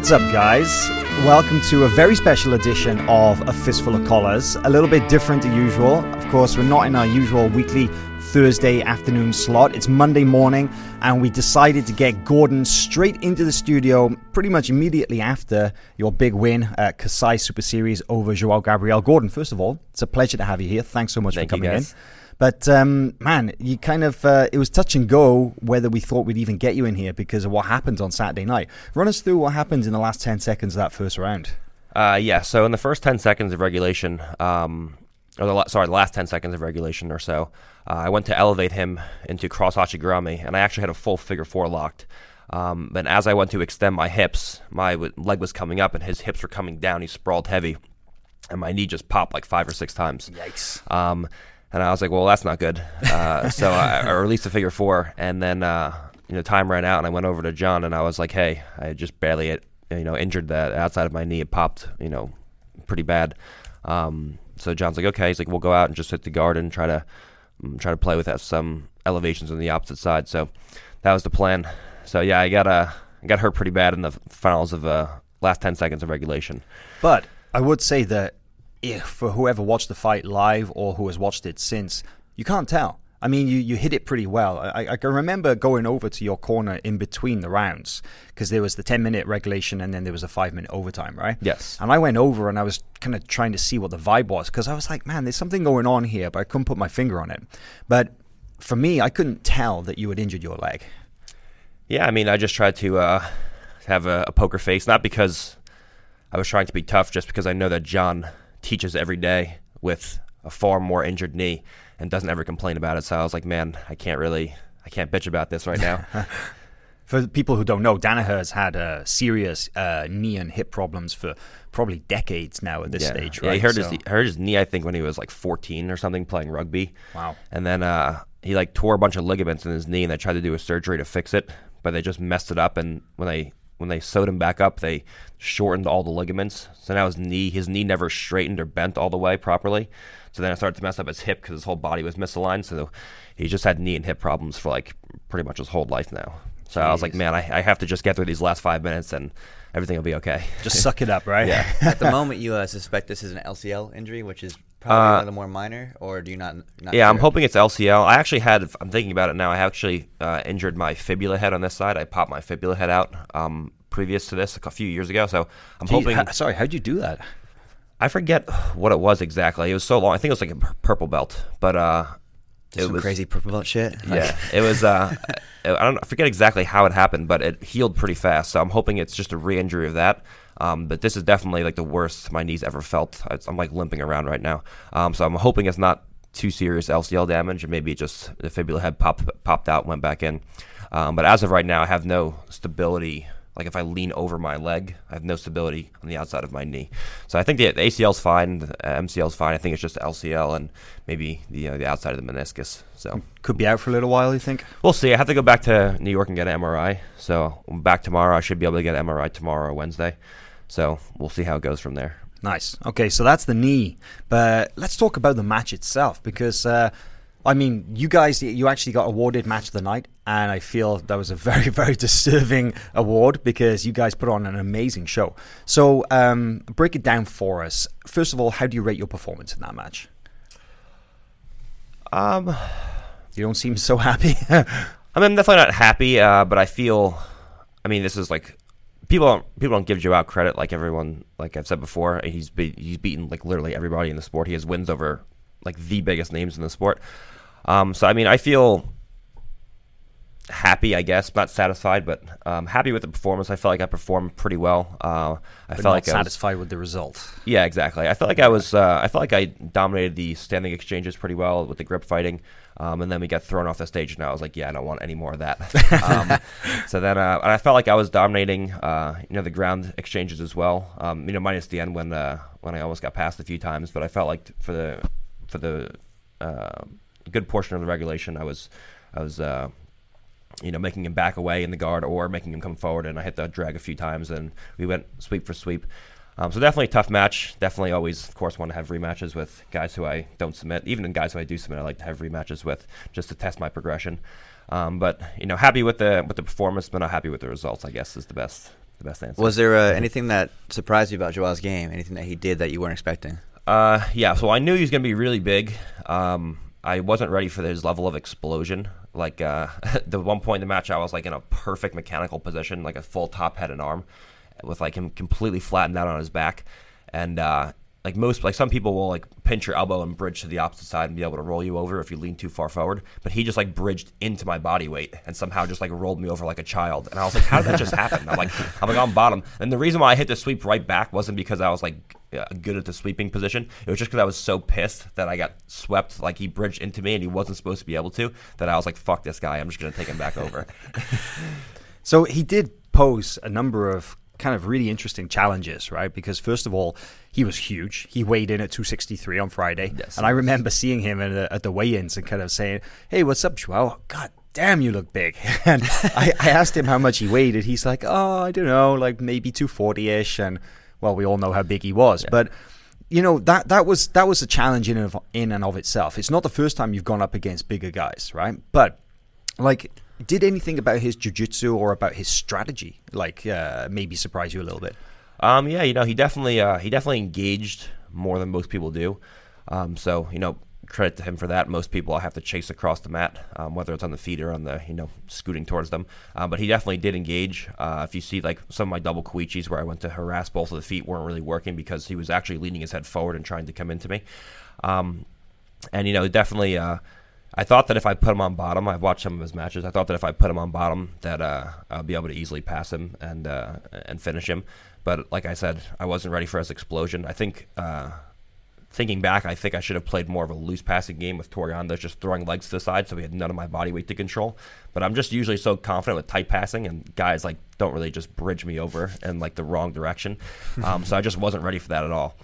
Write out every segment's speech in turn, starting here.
What's up, guys? Welcome to a very special edition of A Fistful of Collars. A little bit different to usual. Of course, we're not in our usual weekly Thursday afternoon slot. It's Monday morning, and we decided to get Gordon straight into the studio pretty much immediately after your big win at Kasai Super Series over Joao Gabriel. Gordon, first of all, it's a pleasure to have you here. Thanks so much Thank for coming in. But um, man, you kind of uh, it was touch and go whether we thought we'd even get you in here because of what happened on Saturday night. Run us through what happened in the last ten seconds of that first round. Uh, yeah, so in the first 10 seconds of regulation, um, or the sorry, the last 10 seconds of regulation or so, uh, I went to elevate him into cross ashigarami, and I actually had a full figure four locked. Um, but as I went to extend my hips, my w- leg was coming up, and his hips were coming down. He sprawled heavy, and my knee just popped like five or six times. Yikes! Um, and I was like, well, that's not good. Uh, so I, I released a figure four, and then uh, you know time ran out, and I went over to John, and I was like, hey, I just barely you know injured the outside of my knee. It popped, you know, pretty bad. Um, so John's like, okay, he's like, we'll go out and just hit the garden, and try to um, try to play with that, some elevations on the opposite side. So that was the plan. So yeah, I got uh, I got hurt pretty bad in the finals of uh, last ten seconds of regulation. But I would say that if for whoever watched the fight live or who has watched it since, you can't tell. I mean, you, you hit it pretty well. I, I can remember going over to your corner in between the rounds because there was the 10 minute regulation and then there was a five minute overtime, right? Yes. And I went over and I was kind of trying to see what the vibe was because I was like, man, there's something going on here, but I couldn't put my finger on it. But for me, I couldn't tell that you had injured your leg. Yeah, I mean, I just tried to uh, have a, a poker face, not because I was trying to be tough, just because I know that John teaches every day with a far more injured knee and doesn't ever complain about it. So I was like, man, I can't really, I can't bitch about this right now. For people who don't know, Danaher has had uh, serious uh, knee and hip problems for probably decades now at this yeah. stage, Yeah, right? he hurt So- his hurt his knee, I think, when he was like 14 or something playing rugby. Wow. And then uh, he like tore a bunch of ligaments in his knee, and they tried to do a surgery to fix it, but they just messed it up. And when they when they sewed him back up, they shortened all the ligaments. So now his knee his knee never straightened or bent all the way properly. So then it started to mess up his hip because his whole body was misaligned. So he just had knee and hip problems for like pretty much his whole life now. So I was like, man, I, I have to just get through these last five minutes, and everything will be okay. Just suck it up, right? Yeah. At the moment, you uh, suspect this is an LCL injury, which is probably Uh, one of the more minor, or do you not? not Yeah, I'm hoping it's LCL. I actually had. I'm thinking about it now. I actually uh, injured my fibula head on this side. I popped my fibula head out um, previous to this a few years ago. So I'm Gee, hoping. ha- sorry, how'd you do that? I forget what it was exactly. It was so long. I think it was like a purple belt, but uh, Just it some was crazy purple belt shit. Yeah, it was. Uh, I don't. I forget exactly how it happened, but it healed pretty fast. So I'm hoping it's just a re-injury of that. Um, but this is definitely like the worst my knees ever felt. I'm like limping around right now. Um, so I'm hoping it's not too serious LCL damage, and maybe just the fibula head popped popped out, went back in. Um, but as of right now, I have no stability. Like if I lean over my leg, I have no stability on the outside of my knee. So I think the, the ACL's fine, the MCL's fine. I think it's just LCL and maybe the uh, the outside of the meniscus. So Could be out for a little while, you think? We'll see. I have to go back to New York and get an MRI. So I'm back tomorrow. I should be able to get an MRI tomorrow or Wednesday. So we'll see how it goes from there. Nice. Okay, so that's the knee. But let's talk about the match itself because uh, I mean, you guys, you actually got awarded match of the night, and I feel that was a very, very deserving award because you guys put on an amazing show. So, um, break it down for us. First of all, how do you rate your performance in that match? Um, You don't seem so happy. I mean, I'm definitely not happy, uh, but I feel. I mean, this is like people don't people don't give Joao credit like everyone like I've said before. He's be, he's beaten like literally everybody in the sport. He has wins over like the biggest names in the sport. Um, so I mean, I feel happy, I guess, not satisfied, but um, happy with the performance. I felt like I performed pretty well. Uh, I but felt like I was- satisfied with the result. yeah, exactly. I felt like I was. Uh, I felt like I dominated the standing exchanges pretty well with the grip fighting, um, and then we got thrown off the stage, and I was like, "Yeah, I don't want any more of that." um, so then, uh, and I felt like I was dominating, uh, you know, the ground exchanges as well. Um, you know, minus the end when uh, when I almost got passed a few times, but I felt like for the for the uh, good portion of the regulation, I was I was. You know, making him back away in the guard or making him come forward. And I hit the drag a few times, and we went sweep for sweep. Um, so definitely a tough match. Definitely always, of course, want to have rematches with guys who I don't submit. Even in guys who I do submit, I like to have rematches with just to test my progression. Um, but you know, happy with the with the performance, but not happy with the results. I guess is the best the best answer. Was there uh, anything that surprised you about Joao's game? Anything that he did that you weren't expecting? Uh, yeah. So I knew he was going to be really big. Um, I wasn't ready for his level of explosion. Like uh, the one point in the match, I was like in a perfect mechanical position, like a full top head and arm, with like him completely flattened out on his back, and uh, like most like some people will like pinch your elbow and bridge to the opposite side and be able to roll you over if you lean too far forward. But he just like bridged into my body weight and somehow just like rolled me over like a child. And I was like, how did that just happen? I'm like, I'm like on bottom. And the reason why I hit the sweep right back wasn't because I was like Uh, good at the sweeping position. It was just because I was so pissed that I got swept. Like he bridged into me and he wasn't supposed to be able to. That I was like, fuck this guy. I'm just gonna take him back over. So he did pose a number of kind of really interesting challenges, right? Because first of all, he was huge. He weighed in at 263 on Friday, Yes, and I remember seeing him at the, at the weigh-ins and kind of saying, "Hey, what's up, Joao? God damn, you look big." And I, I asked him how much he weighed, and he's like, "Oh, I don't know, like maybe 240ish." And well, we all know how big he was, but you know that that was that was a challenge in and of, in and of itself. It's not the first time you've gone up against bigger guys, right? But like, did anything about his jujitsu or about his strategy like uh, maybe surprise you a little bit? Um, yeah, you know, he definitely uh, he definitely engaged more than most people do. Um, so you know, credit to him for that. Most people I have to chase across the mat, um, whether it's on the feet or on the you know scooting towards them. Um, but he definitely did engage. Uh, if you see like some of my double Koichis where I went to harass both of the feet weren't really working because he was actually leaning his head forward and trying to come into me. Um, and you know, definitely. Uh, I thought that if I put him on bottom, I've watched some of his matches. I thought that if I put him on bottom, that uh, I'll be able to easily pass him and uh, and finish him. But like I said, I wasn't ready for his explosion. I think, uh, thinking back, I think I should have played more of a loose passing game with toreandos just throwing legs to the side, so he had none of my body weight to control. But I'm just usually so confident with tight passing, and guys like don't really just bridge me over in like the wrong direction. Um, so I just wasn't ready for that at all.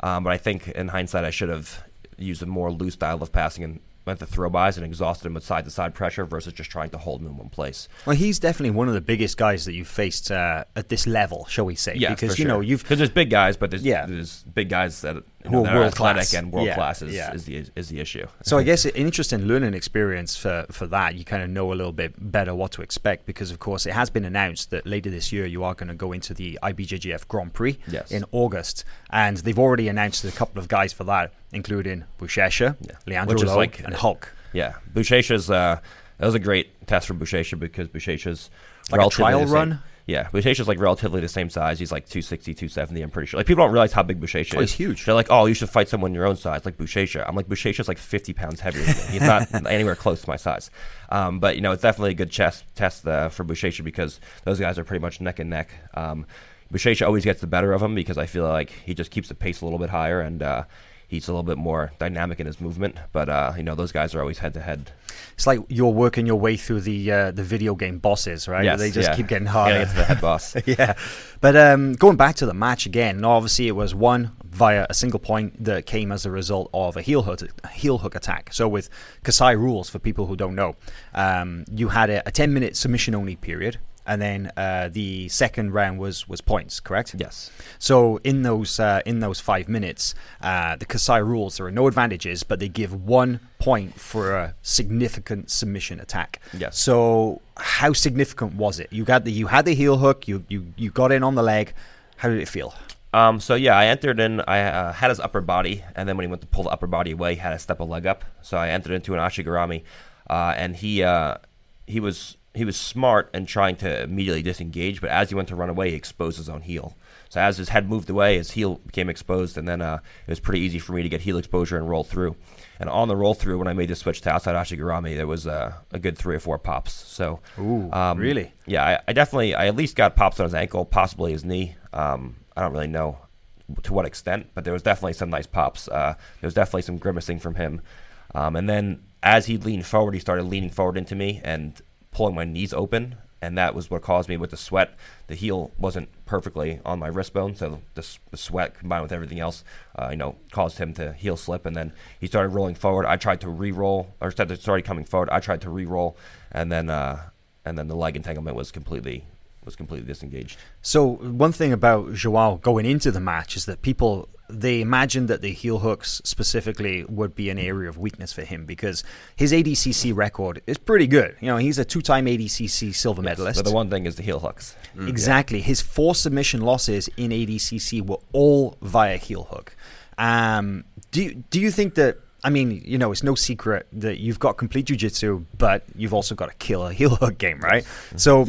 Um, but I think in hindsight, I should have used a more loose style of passing and went to throw bys and exhausted him with side to side pressure versus just trying to hold him in one place. Well, he's definitely one of the biggest guys that you've faced uh, at this level, shall we say? Yeah, because you know you've because there's big guys, but there's, Yeah. there's big guys that, you know, world athletic class. and world Yeah, class is, yeah. is the is the issue. So I guess an interesting learning experience for, for that. You kind of know a little bit better what to expect because, of course, it has been announced that later this year you are going to go into the IBJJF Grand Prix Yes. in August, and they've already announced a couple of guys for that, including Buchecha, Yeah. Leandro Which is Lo, like- and Hulk. Yeah, Buchecha's uh, that was a great test for Buchecha because Buchecha's Like a trial run? Yeah, Buchecha's like relatively the same size. He's like 260, 270, I'm pretty sure. Like people don't realize how big Buchecha Oh, is. he's huge. They're like, oh, you should fight someone your own size, like Buchecha. I'm like, Buchecha's like 50 pounds heavier than me. He's not anywhere close to my size. Um, but you know, it's definitely a good chest test uh, for Buchecha because those guys are pretty much neck and neck. Um, Buchecha always gets the better of him because I feel like he just keeps the pace a little bit higher and. Uh, He's a little bit more dynamic in his movement, but uh, you know those guys are always head to head. It's like you're working your way through the uh, the video game bosses, right? Yes, they just yeah. keep getting harder. gotta get to the head boss. yeah. But um, going back to the match again, obviously it was won via a single point that came as a result of a heel hook, a heel hook attack. So with Kasai rules, for people who don't know, um, you had a, a 10 minute submission only period. And then uh, the second round was, was points, correct? Yes. So in those uh, in those five minutes, uh, the Kasai rules there are no advantages, but they give one point for a significant submission attack. Yes. So how significant was it? You got the you had the heel hook. You you you got in on the leg. How did it feel? Um, so yeah, I entered in. I uh, had his upper body, and then when he went to pull the upper body away, he had to step a leg up. So I entered into an ashigarami, uh, and he uh, he was he was smart and trying to immediately disengage. But as he went to run away, he exposed his own heel. So as his head moved away, his heel became exposed, and then uh, it was pretty easy for me to get heel exposure and roll through. And on the roll through, when I made the switch to outside ashigarami, there was uh, a good three or four pops. So, Ooh, um, really? Yeah, I, I, definitely, I at least got pops on his ankle, possibly his knee. Um, I don't really know to what extent, but there was definitely some nice pops. Uh, there was definitely some grimacing from him. Um, and then as he leaned forward, he started leaning forward into me and pulling my knees open and that was what caused me with the sweat. The heel wasn't perfectly on my wrist bone, so the, the sweat combined with everything else, uh, you know, caused him to heel slip. And then he started rolling forward. I tried to re-roll, or started coming forward, I tried to re-roll, and then uh, and then the leg entanglement was completely was completely disengaged. So one thing about Joao going into the match is that people they imagined that the heel hooks specifically would be an area of weakness for him because his ADCC record is pretty good. You know, he's a two-time ADCC silver yes, medalist. But the one thing is the heel hooks. Mm. Exactly. His four submission losses in ADCC were all via heel hook. Um, do you, do you think that I mean, you know, it's no secret that you've got complete jujitsu, but you've also got a killer heel hook game, right? Mm-hmm. So,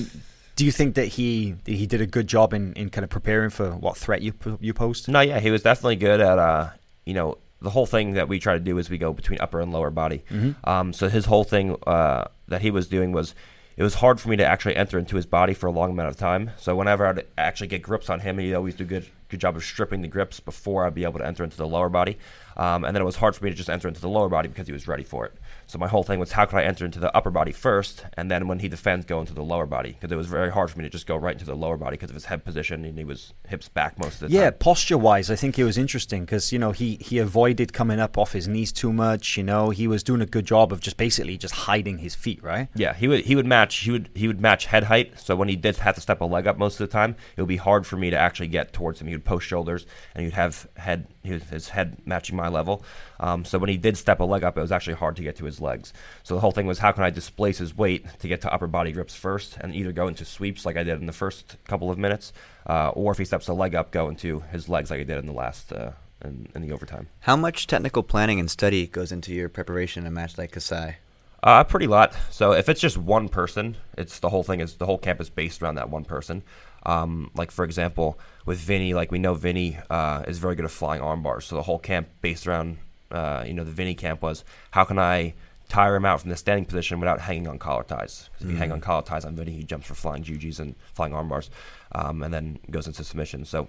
do you think that he he did a good job in, in kind of preparing for what threat you you posed? No, yeah, he was definitely good at uh, you know, the whole thing that we try to do is we go between upper and lower body. Mm-hmm. Um, so his whole thing uh, that he was doing was it was hard for me to actually enter into his body for a long amount of time. So whenever I'd actually get grips on him, he'd always do good good job of stripping the grips before I'd be able to enter into the lower body. Um, and then it was hard for me to just enter into the lower body because he was ready for it. So my whole thing was how could I enter into the upper body first, and then when he defends, go into the lower body because it was very hard for me to just go right into the lower body because of his head position and he was hips back most of the yeah, time. Yeah, posture wise, I think it was interesting because you know he he avoided coming up off his knees too much. You know, he was doing a good job of just basically just hiding his feet, right? Yeah, he would he would match he would he would match head height. So when he did have to step a leg up most of the time, it would be hard for me to actually get towards him. He would post shoulders and he'd have head his head matching my level. Um, so when he did step a leg up, it was actually hard to get to his legs. So the whole thing was how can I displace his weight to get to upper body grips first, and either go into sweeps like I did in the first couple of minutes, uh, or if he steps a leg up, go into his legs like I did in the last. Uh, in, in, the overtime. How much technical planning and study goes into your preparation in a match like Kasai? Uh, pretty lot. So if it's just one person, it's the whole thing is the whole camp is based around that one person. Um, like for example, with Vinny, like we know Vinny uh, is very good at flying arm bars. So the whole camp based around uh, you know the Vinny camp was how can I tire him out from the standing position without hanging on collar ties. Because If mm-hmm. you hang on mm. collar ties on Vinny, he jumps for flying jujis and flying arm bars, um, and then goes into submission. So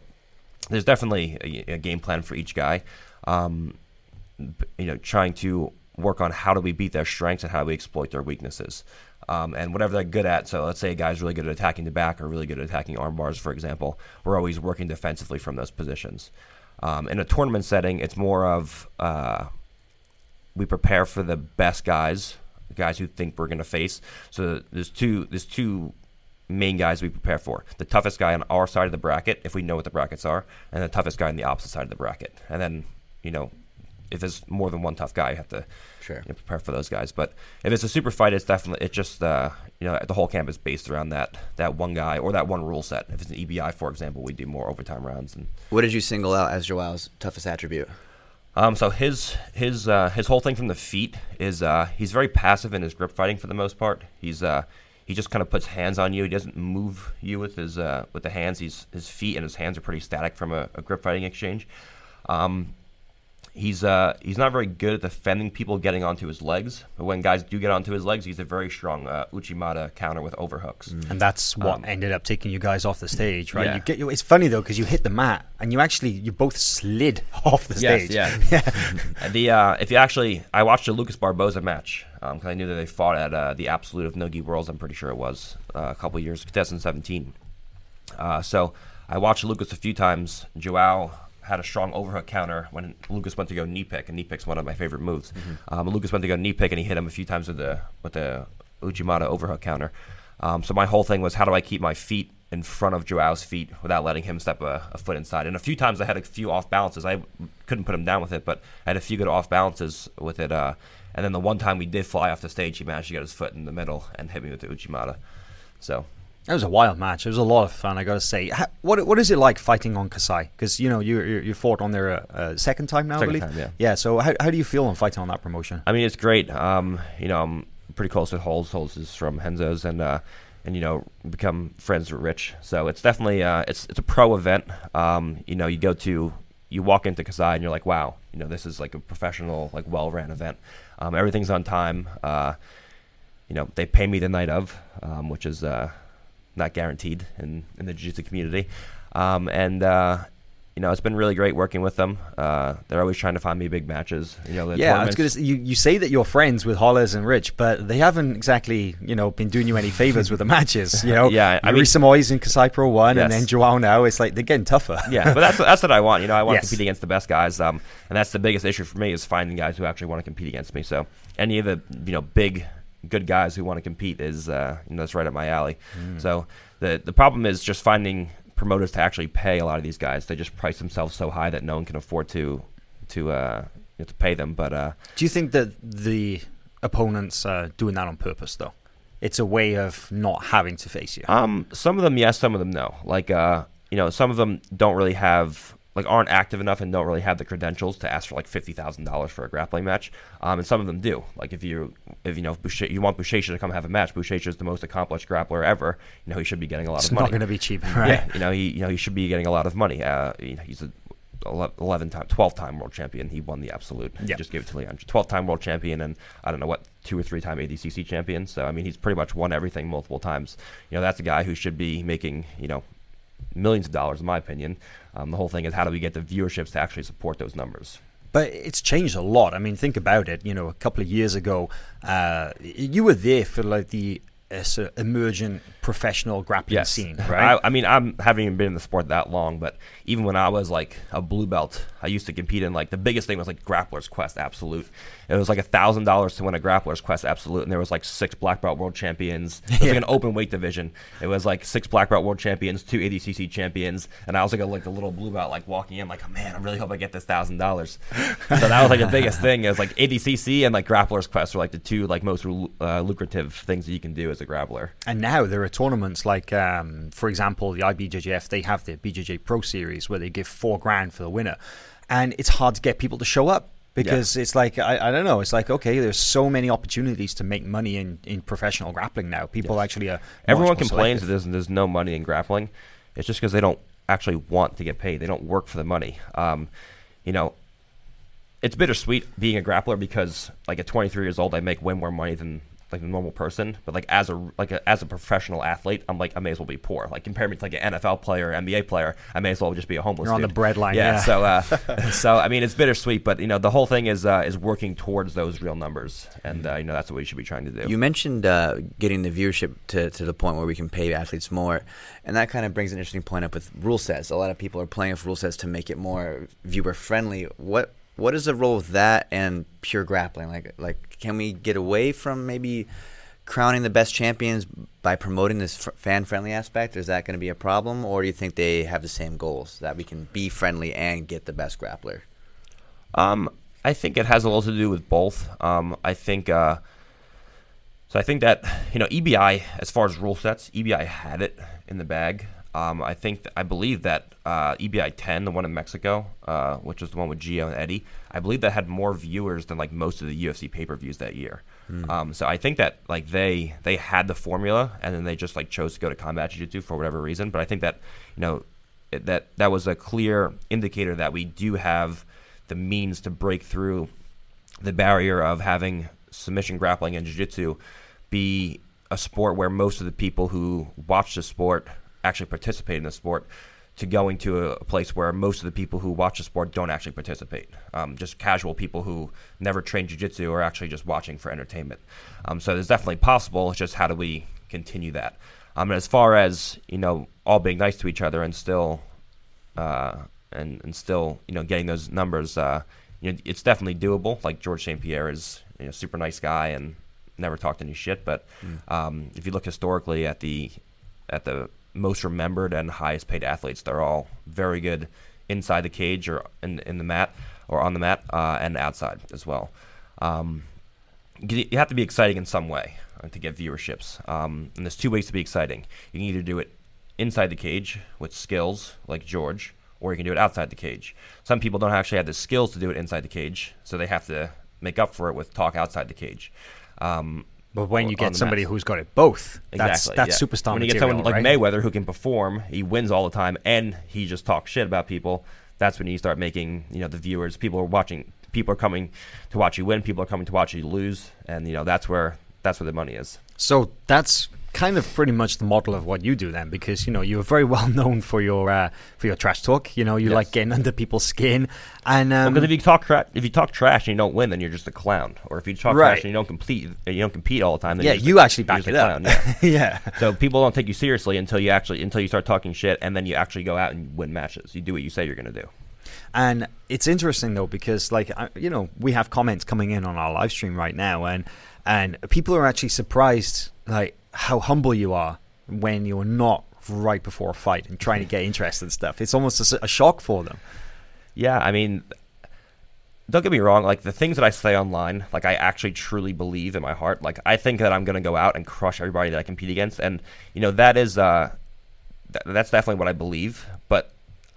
there's definitely a, a game plan for each guy. Um, you know, trying to work on how do we beat their strengths and how do we exploit their weaknesses. Um, and whatever they're good at. So let's say a guy's really good at attacking the back or really good at attacking arm bars, for example. We're always working defensively from those positions. Um, in a tournament setting, it's more of uh, we prepare for the best guys, the guys who think we're going to face. So there's two there's two main guys we prepare for: the toughest guy on our side of the bracket, if we know what the brackets are, and the toughest guy on the opposite side of the bracket. And then you know, if there's more than one tough guy, you have to sure. you know, prepare for those guys. But if it's a super fight, it's definitely it's just uh, you know the whole camp is based around that that one guy or that one rule set. If it's an EBI, for example, we do more overtime rounds. And what did you single out as Joao's toughest attribute? Um, so his his uh, his whole thing from the feet is uh, he's very passive in his grip fighting for the most part. He's uh, he just kind of puts hands on you. He doesn't move you with his uh, with the hands. He's his feet and his hands are pretty static from a, a grip fighting exchange. Um, He's uh, he's not very good at defending people getting onto his legs, but when guys do get onto his legs, he's a very strong uh, Uchimata counter with overhooks. Mm. And that's what um, ended up taking you guys off the stage, right? Yeah. You get, it's funny though because you hit the mat and you actually you both slid off the stage. Yes, yeah. yeah. the uh, if you actually, I watched a Lucas Barboza match because um, I knew that they fought at uh, the Absolute of Nogi Worlds. I'm pretty sure it was uh, a couple years, 2017. Uh, so I watched Lucas a few times. Joao had a strong overhook counter when Lucas went to go knee pick, and knee pick's one of my favorite moves. Mm-hmm. Um, Lucas went to go knee pick, and he hit him a few times with the with the Uchimata overhook counter. Um, so my whole thing was how do I keep my feet in front of Joao's feet without letting him step a, a, foot inside. And a few times I had a few off balances. I couldn't put him down with it, but I had a few good off balances with it. Uh, and then the one time we did fly off the stage, he managed to get his foot in the middle and hit me with the Uchimata. So that was a wild match. It was a lot of fun. I got to say. How, what what is it like fighting on Kasai? Because you know you, you, you fought on there a, a second time now, second I believe. Time, yeah. Yeah. So how, how do you feel on fighting on that promotion? I mean, it's great. Um, you know, I'm pretty close with Hollis. Hollis is from Renzo's, and uh, and you know become friends with Rich. So it's definitely uh, it's it's a pro event. Um, you know, you go to you walk into Kasai and you're like, wow, you know, this is like a professional, like well ran event. Um, everything's on time. Uh, you know, they pay me the night of, um, which is uh, not guaranteed in in the jiu-jitsu community. Um, and uh, you know, it's been really great working with them. Uh, they're always trying to find me big matches. You know, yeah, it's say, you you say that you're friends with Hollis and Rich, but they haven't exactly you know been doing you any favors with the matches. You know, yeah, I mean, Simoes in Kasai Pro One, yes. and then Joao now. It's like they're getting tougher. yeah, but that's that's what I want. You know, I want Yes. to compete against the best guys, um, and that's the biggest issue for me is finding guys who actually want to compete against me. So any of the you know big good guys who want to compete is uh, you know that's right up my alley. So the the problem is just finding promoters to actually pay a lot of these guys. They just price themselves so high that no one can afford to to uh, you know, to pay them. But uh, Do you think that the opponents are doing that on purpose, though? It's a way of not having to face you. Um, some of them yes, some of them no. Like uh, you know, some of them don't really have like aren't active enough and don't really have the credentials to ask for like fifty thousand dollars for a grappling match. Um, and some of them do. Like if you if you know if Buchecha, you want Buchecha to come have a match, Buchecha is the most accomplished grappler ever. You know he should be getting a lot it's of money. It's not going to be cheap, right? Yeah, you know he you know he should be getting a lot of money. Uh, you know, he's a 11 time 12 time world champion he won the absolute he Yeah. just gave it to Leon 12 time world champion and I don't know what two or three time ADCC champion so I mean he's pretty much won everything multiple times you know that's a guy who should be making you know millions of dollars in my opinion um, the whole thing is how do we get the viewerships to actually support those numbers But it's changed a lot. I mean, think about it. You know, a couple of years ago, uh, you were there for like the uh, sort of emergent professional grappling scene, right? I, I mean, I'm haven't even been in the sport that long, but even when I was like a blue belt, I used to compete in like the biggest thing was like Grappler's Quest Absolute. It was like a thousand dollars to win a Grappler's Quest Absolute, and there was like six black belt world champions. It was Yeah. like an open weight division. It was like six black belt world champions, two ADCC champions, and I was like a like a little blue belt, like walking in, like, oh, man, I really hope I get this thousand dollars. So that was like the biggest thing. It was like ADCC and like Grappler's Quest are like the two like most uh, lucrative things that you can do as a grappler. And now there are tournaments like, um, for example, the IBJJF. They have the BJJ Pro Series where they give four grand for the winner, and it's hard to get people to show up because it's like I, I don't know. It's like okay, there's so many opportunities to make money in, in professional grappling now. People Yes. actually are. Everyone complains that there's, there's no money in grappling. It's just because they don't actually want to get paid. They don't work for the money. Um, you know, it's bittersweet being a grappler because, like, at 23 years old, I make way more money than like a normal person. But like as a like a, as a professional athlete, I'm like I may as well be poor. Like compare me to like an NFL player, NBA player, I may as well just be a homeless. You're on the dude. bread line, yeah. So uh, so I mean, it's bittersweet, but you know, the whole thing is uh, is working towards those real numbers, and uh, you know that's what we should be trying to do. You mentioned uh, getting the viewership to, to the point where we can pay athletes more, and that kind of brings an interesting point up with rule sets. A lot of people are playing with rule sets to make it more viewer friendly. What what is the role of that and pure grappling? Like like can we get away from maybe crowning the best champions by promoting this fan friendly aspect? Is that going to be a problem, or do you think they have the same goals that we can be friendly and get the best grappler? Um, I think it has a little to do with both. Um, I think uh, so. I think that you know EBI, as far as rule sets, EBI had it in the bag. Um, I think I believe that uh, EBI 10, the one in Mexico, uh, which was the one with Gio and Eddie, I believe that had more viewers than like most of the UFC pay per views that year. Um, so I think that like they they had the formula and then they just like chose to go to combat jiu-jitsu for whatever reason. But I think that you know it, that that was a clear indicator that we do have the means to break through the barrier of having submission grappling and jiu-jitsu be a sport where most of the people who watch the sport actually participate in the sport to going to a, place where most of the people who watch the sport don't actually participate. Um, just casual people who never train jiu-jitsu are actually just watching for entertainment. Um, so it's definitely possible. It's just how do we continue that? Um, and as far as you know, all being nice to each other and still uh, and and still you know getting those numbers. Uh, you know, it's definitely doable. Like George St. Pierre is you know super nice guy and never talked any shit. But um, if you look historically at the at the most remembered and highest paid athletes. They're all very good inside the cage or in in the mat or on the mat uh, and outside as well. Um, you have to be exciting in some way uh, to get viewerships. Um, and there's two ways to be exciting. You can either do it inside the cage with skills like George, or you can do it outside the cage. Some people don't actually have the skills to do it inside the cage, so they have to make up for it with talk outside the cage. Um, but when you get somebody who's got it both, exactly, that's, that's yeah. superstar When you material, get someone like right? Mayweather who can perform, he wins all the time, and he just talks shit about people. That's when you start making, you know, the viewers. People are watching. People are coming to watch you win. People are coming to watch you lose, and you know that's where that's where the money is. So that's kind of pretty much the model of what you do then, because you know you're very well known for your uh, for your trash talk. You know, you Yes. like getting under people's skin, and um, Because if you talk tra- if you talk trash and you don't win, then you're just a clown. Or if you talk Right. trash and you don't compete, you don't compete all the time. Then yeah, you a- actually back it a up. yeah. yeah. So people don't take you seriously until you actually until you start talking shit, and then you actually go out and win matches. You do what you say you're going to do. And it's interesting though because like you know we have comments coming in on our live stream right now, and and people are actually surprised like how humble you are when you're not right before a fight and trying to get interested in stuff. It's almost a shock for them. Yeah, I mean, don't get me wrong. Like the things that I say online, like I actually truly believe in my heart. Like I think that I'm going to go out and crush everybody that I compete against, and you know that is uh, th- that's definitely what I believe.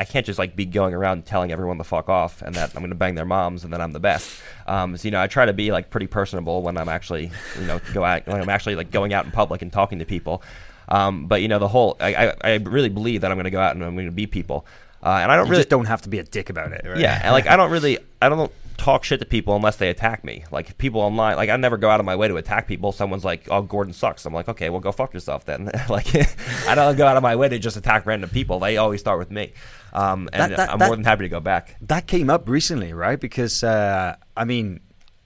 I can't just like be going around telling everyone to fuck off and that I'm going to bang their moms and that I'm the best. Um, so you know, I try to be like pretty personable when I'm actually you know go out when I'm actually like going out in public and talking to people. Um, but you know, the whole I, I, I really believe that I'm going to go out and I'm going to be people. Uh, and I don't You really just don't have to be a dick about it. Right? yeah, and like I don't really, I don't talk shit to people unless they attack me. Like people online, like I never go out of my way to attack people. Someone's like, "Oh, Gordon sucks." I'm like, "Okay, well, go fuck yourself then." like I don't go out of my way to just attack random people. They always start with me, um, and That- that- I'm that- more than happy to go back. that came up recently, right? Because uh, I mean,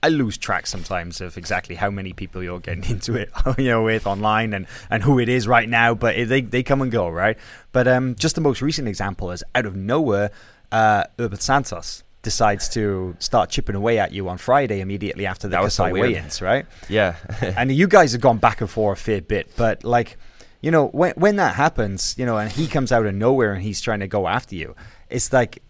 I lose track sometimes of exactly how many people you're getting into it, you know, with online and, and who it is right now. But it, they they come and go, right? But um, just the most recent example is out of nowhere, uh, Santos decides to start chipping away at you on Friday immediately after the was so weigh-ins, right? Yeah, and you guys have gone back and forth a fair bit, but like, you know, when when that happens, you know, and he comes out of nowhere and he's trying to go after you, it's like,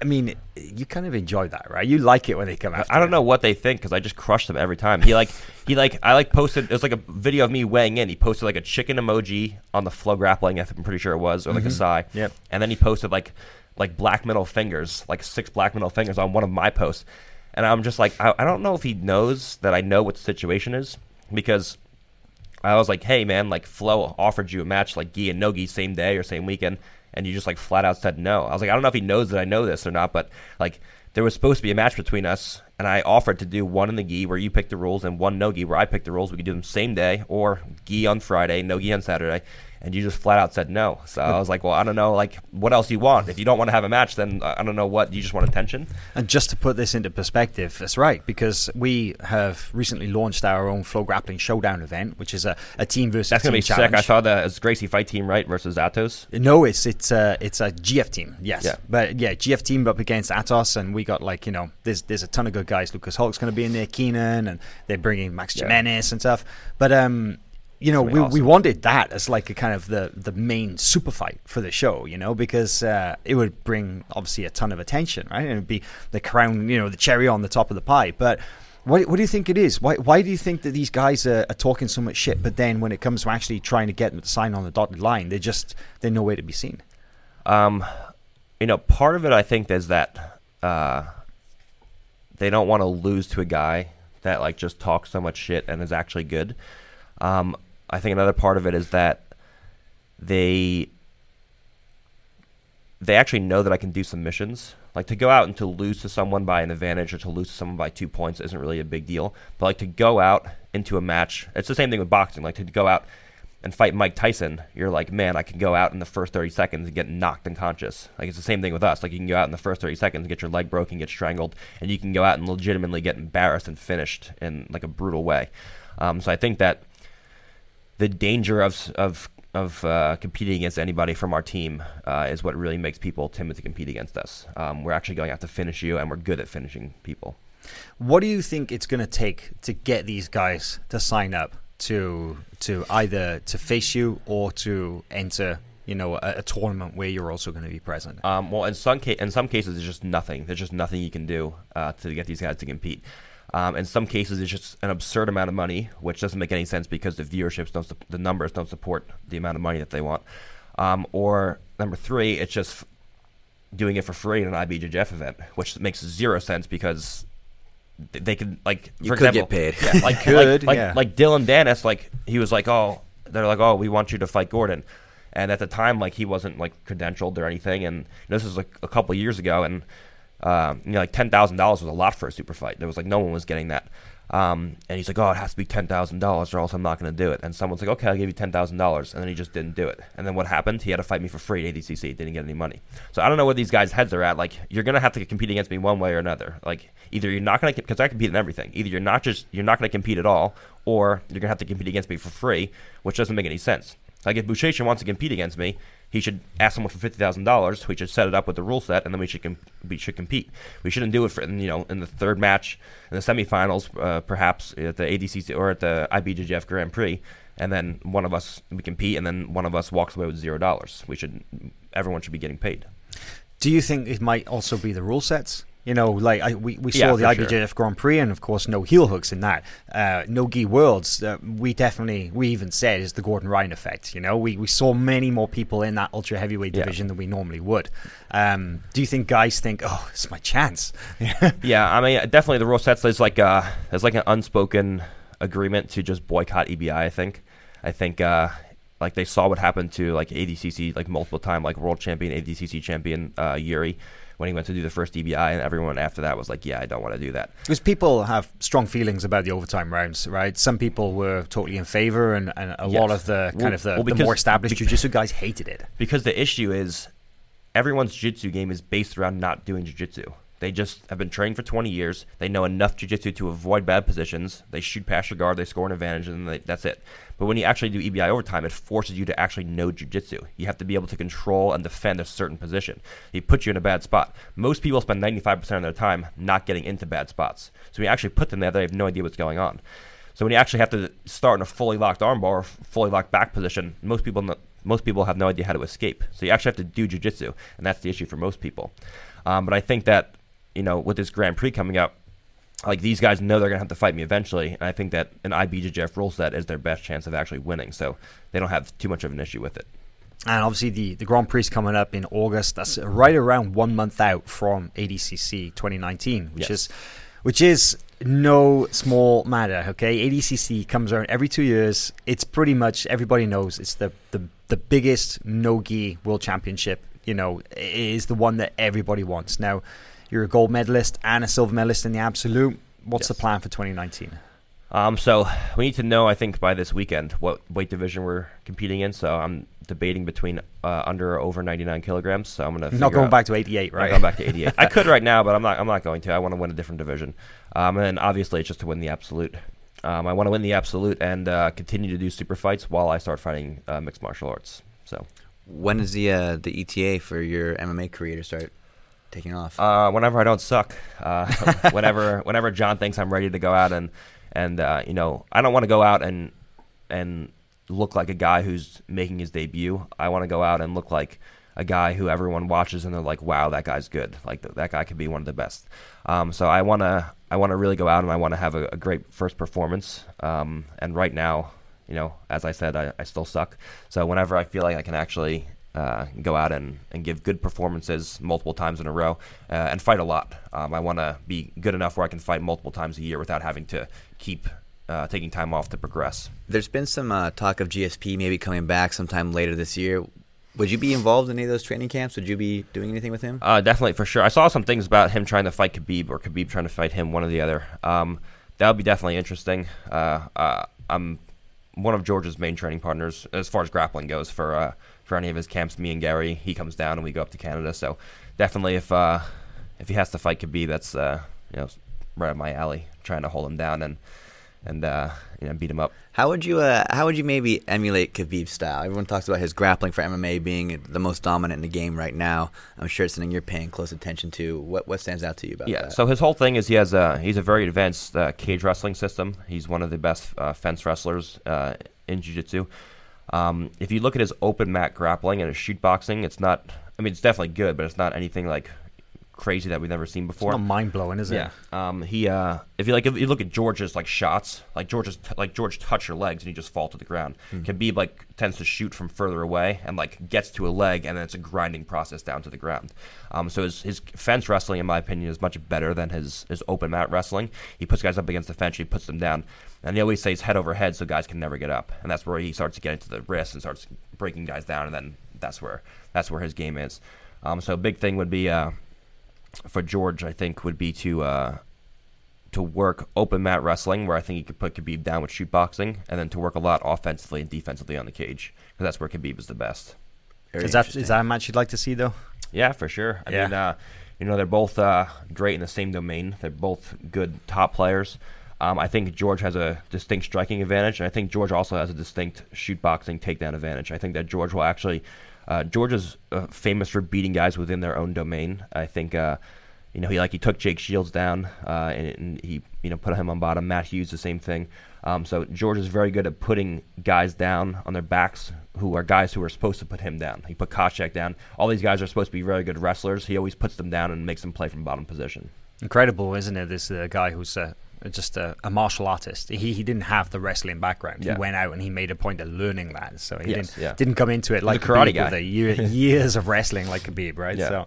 I mean, you kind of enjoy that, right? You like it when they come out. I don't you. know what they think because I just crush them every time. He like he like I like posted it was like a video of me weighing in. He posted like a chicken emoji on the FloGrappling. I'm pretty sure it was or like a sigh. Mm-hmm. Yep. And then he posted like like black middle fingers, like six black middle fingers on one of my posts. And I'm just like I, I don't know if he knows that I know what the situation is because I was like, hey man, like Flo offered you a match like Gi and Nogi same day or same weekend, and you just like flat out said no. I was like, I don't know if he knows that I know this or not, but like there was supposed to be a match between us, and I offered to do one in the Gi where you pick the rules and one no Gi where I pick the rules. We could do them same day or Gi on Friday, no Gi on Saturday. And you just flat out said no. So I was like, well, I don't know, like, what else you want? If you don't want to have a match, then uh, I don't know what. You just want attention? And just to put this into perspective, that's right, because we have recently launched our own FloGrappling Showdown event, which is a, a team versus That's gonna be challenge. sick. I saw the it's Gracie fight team right versus Atos. No, it's it's a it's a GF team. Yes, Yeah. but yeah, GF team up against Atos, and we got like you know, there's there's a ton of good guys. Lucas Hulk's going to be in there, Keenan, and they're bringing Max Yeah. Jimenez and stuff. But um, you know, we gonna we wanted that as like a kind of the the main super fight for the show, you know, because uh, it would bring obviously a ton of attention, right? And it'd be the crown, you know, the cherry on the top of the pie, but. What, what do you think it is? Why, why do you think that these guys are, are talking so much shit, but then when it comes to actually trying to get them to sign on the dotted line, they're just they're nowhere to be seen. Um, you know, part of it I think is that uh, they don't want to lose to a guy that like just talks so much shit and is actually good. Um, I think another part of it is that they they actually know that I can do submissions. Like to go out and to lose to someone by an advantage or to lose to someone by two points isn't really a big deal. But like to go out into a match, it's the same thing with boxing. Like to go out and fight Mike Tyson, you're like, man, I can go out in the first 30 seconds and get knocked unconscious. Like it's the same thing with us. Like you can go out in the first 30 seconds and get your leg broken, get strangled, and you can go out and legitimately get embarrassed and finished in like a brutal way. Um, so I think that the danger of of of uh, competing against anybody from our team uh, is what really makes people timid to compete against us. Um, we're actually going out to finish you, and we're good at finishing people. What do you think it's going to take to get these guys to sign up to to either to face you or to enter you know a, a tournament where you're also going to be present? Um, well, in some ca- in some cases, there's just nothing. There's just nothing you can do uh, to get these guys to compete. Um, in some cases, it's just an absurd amount of money, which doesn't make any sense because the viewerships don't, su- the numbers don't support the amount of money that they want. Um, or number three, it's just doing it for free in an IBJJF event, which makes zero sense because th- they could like You for could example, get paid. yeah, like Could, like, like, yeah. like Dillon Danis, like he was like, oh, they're like, oh, we want you to fight Gordon, and at the time, like he wasn't like credentialed or anything, and this was like a couple years ago, and um, you know, like ten thousand dollars was a lot for a super fight. There was like no one was getting that. Um, and he's like, "Oh, it has to be ten thousand dollars, or else I'm not going to do it." And someone's like, "Okay, I'll give you ten thousand dollars," and then he just didn't do it. And then what happened? He had to fight me for free at ADCC. Didn't get any money. So I don't know where these guys' heads are at. Like, you're going to have to compete against me one way or another. Like, either you're not going to, because I compete in everything. Either you're not just, you're not going to compete at all, or you're going to have to compete against me for free, which doesn't make any sense. Like, if Bouchachin wants to compete against me, he should ask someone for fifty thousand dollars. We should set it up with the rule set, and then we should com- we should compete. We shouldn't do it for you know in the third match in the semifinals, uh, perhaps at the ADCC or at the IBJJF Grand Prix, and then one of us we compete, and then one of us walks away with zero dollars. We should everyone should be getting paid. Do you think it might also be the rule sets? You know, like I, we, we Yeah, saw the for sure. Grand Prix, and of course, no heel hooks in that. Uh, no gi worlds. Uh, we definitely, we even said, is the Gordon Ryan effect. You know, we, we saw many more people in that ultra heavyweight Yeah. division than we normally would. Um, do you think guys think, oh, it's my chance? Yeah, I mean, definitely the rule sets. There's like uh there's like an unspoken agreement to just boycott EBI. I think, I think uh, like they saw what happened to like ADCC like multiple time like world champion ADCC champion uh, Yuri when he went to do the first EBI, and everyone after that was like, yeah, I don't want to do that. Because people have strong feelings about the overtime rounds, right? Some people were totally in favor, and, and a lot of the kind Well- of the, well, the more established jiu-jitsu guys hated it. because the issue is everyone's jiu-jitsu game is based around not doing jiu-jitsu. They just have been training for 20 years. They know enough jiu-jitsu to avoid bad positions. They shoot past your guard, they score an advantage, and they, that's it. But when you actually do EBI overtime, it forces you to actually know jiu-jitsu. You have to be able to control and defend a certain position. He puts you in a bad spot. Most people spend 95% of their time not getting into bad spots. So when you actually put them there, they have no idea what's going on. So when you actually have to start in a fully locked armbar or fully locked back position, most people most people have no idea how to escape. So you actually have to do jujitsu, and that's the issue for most people. Um, but I think that you know with this Grand Prix coming up, like these guys know they're gonna have to fight me eventually, and I think that an IBJJF rule set is their best chance of actually winning. So they don't have too much of an issue with it. And obviously, the, the Grand Prix is coming up in August. That's right around one month out from ADCC 2019, which Yes. is which is no small matter. Okay, ADCC comes around every two years. It's pretty much everybody knows it's the the, the biggest no gi world championship. You know, it is the one that everybody wants. Now, you're a gold medalist and a silver medalist in the absolute. What's the plan for 2019? Um, so we need to know, I think, by this weekend what weight division we're competing in. So I'm debating between uh, under or over 99 kilograms. So I'm gonna Not going out- back to 88, Not right? going back to 88. I could right now, but I'm not. I'm not going to. I want to win a different division. Um, and obviously it's just to win the absolute. Um, I want to win the absolute and uh, continue to do super fights while I start fighting uh, mixed martial arts. So When is the uh, the ETA for your MMA career to start taking off? uh, whenever I don't suck, uh, whenever whenever John thinks I'm ready to go out and and uh, you know I don't want to go out and and look like a guy who's making his debut. I want to go out and look like a guy who everyone watches and they're like, "Wow, that guy's good. Like th- that guy could be one of the best." Um, so I want to I want to really go out and I want to have a, a great first performance. Um, and right now, you know, as I said, I, I still suck. So whenever I feel like I can actually uh, go out and, and give good performances multiple times in a row uh, and fight a lot. Um, I want to be good enough where I can fight multiple times a year without having to keep uh, taking time off to progress. There's been some uh, talk of GSP maybe coming back sometime later this year. Would you be involved in any of those training camps? Would you be doing anything with him? Uh, definitely, for sure. I saw some things about him trying to fight Khabib or Khabib trying to fight him, one or the other. Um, that would be definitely interesting. Uh, uh, I'm one of George's main training partners as far as grappling goes for uh, for any of his camps. Me and Garry, he comes down and we go up to Canada. So definitely, if uh, if he has to fight Khabib, that's uh, you know right up my alley. Trying to hold him down and and uh, you know beat him up. How would you uh, how would you maybe emulate Khabib's style? Everyone talks about his grappling for MMA being the most dominant in the game right now. I'm sure it's something you're paying close attention to. What what stands out to you about yeah, that? so his whole thing is he has a he's a very advanced uh, cage wrestling system. He's one of the best uh, fence wrestlers uh, in jiu-jitsu. Um, if you look at his open mat grappling and his shoot boxing, it's not. I mean, it's definitely good, but it's not anything like crazy that we've never seen before. It's not mind blowing, is it? Yeah. Um, he uh, if you like, if you look at George's like shots, like George's t- like George touch your legs and you just fall to the ground. Khabib like tends to shoot from further away and like gets to a leg and then it's a grinding process down to the ground. Um, so his his fence wrestling, in my opinion, is much better than his his open mat wrestling. He puts guys up against the fence, he puts them down, and they always say he's head over head, so guys can never get up, and that's where he starts to get into the wrist and starts breaking guys down, and then that's where that's where his game is. Um, so a big thing would be. Uh, for George, I think would be to uh, to work open mat wrestling, where I think he could put Khabib down with shoot boxing, and then to work a lot offensively and defensively on the cage, because that's where Khabib is the best. Very Is that interesting. is that a match you'd like to see though? Yeah, for sure. I Yeah. mean, uh, you know, they're both uh, great in the same domain. They're both good top players. Um, I think George has a distinct striking advantage, and I think George also has a distinct shoot boxing takedown advantage. I think that George will actually. Uh, George is uh, famous for beating guys within their own domain. I think. Uh, you know, he like he took Jake Shields down, uh, and, and he you know put him on bottom. Matt Hughes the same thing. Um, so George is very good at putting guys down on their backs, who are guys who are supposed to put him down. He put Koscheck down. All these guys are supposed to be very good wrestlers. He always puts them down and makes them play from bottom position. Incredible, isn't it? This uh, guy who's uh, just a, a martial artist. He he didn't have the wrestling background. Yeah. He went out and he made a point of learning that. So he Yes, didn't yeah. didn't come into it like a karate Khabib guy. with a year, years of wrestling like Khabib, right? Yeah. So,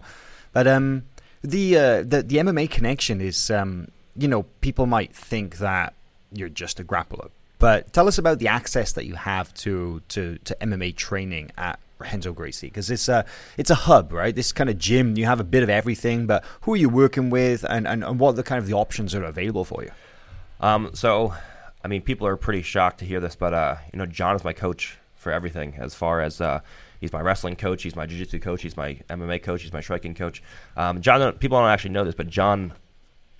but um, the uh, the the MMA connection is um, you know, people might think that you're just a grappler, but tell us about the access that you have to to to MMA training at Renzo Gracie because it's a it's a hub, right? This kind of gym, you have a bit of everything, but who are you working with, and, and, and what the kind of the options are available for you? Um, so, I mean, people are pretty shocked to hear this, but uh, you know, John is my coach for everything. As far as uh, he's my wrestling coach, he's my jiu-jitsu coach, he's my MMA coach, he's my striking coach. Um, John, people don't actually know this, but John,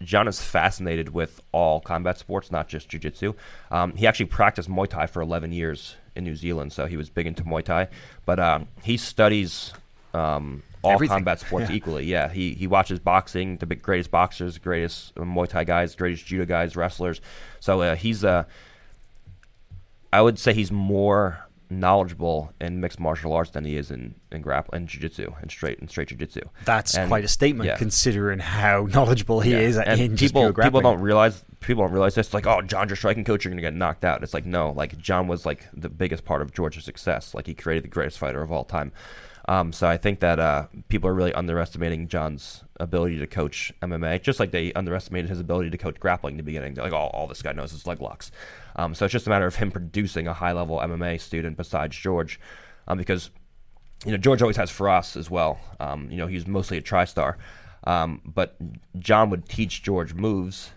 John is fascinated with all combat sports, not just jiu-jitsu. Um, he actually practiced Muay Thai for 11 years in New Zealand, so he was big into Muay Thai. But um, he studies um, all Everything. combat sports Yeah. equally. Yeah, he he watches boxing, the big, greatest boxers, greatest uh, Muay Thai guys, greatest judo guys, wrestlers. So uh, he's uh, I would say he's more knowledgeable in mixed martial arts than he is in in grapple and jiu-jitsu and straight and straight jiu-jitsu. That's And- quite a statement yeah. considering how knowledgeable he Yeah. is and in people people don't realize people don't realize this. Like, oh, John's your striking coach, you're gonna get knocked out. It's like no, like John was like the biggest part of George's success. Like he created the greatest fighter of all time. Um, so I think that uh, people are really underestimating John's ability to coach MMA, just like they underestimated his ability to coach grappling in the beginning. They're like, oh, all this guy knows is leg locks. Um, so it's just a matter of him producing a high level MMA student besides George, um, because you know, George always has Firas as well. Um, you know, he's mostly a TriStar. Um, but John would teach George moves.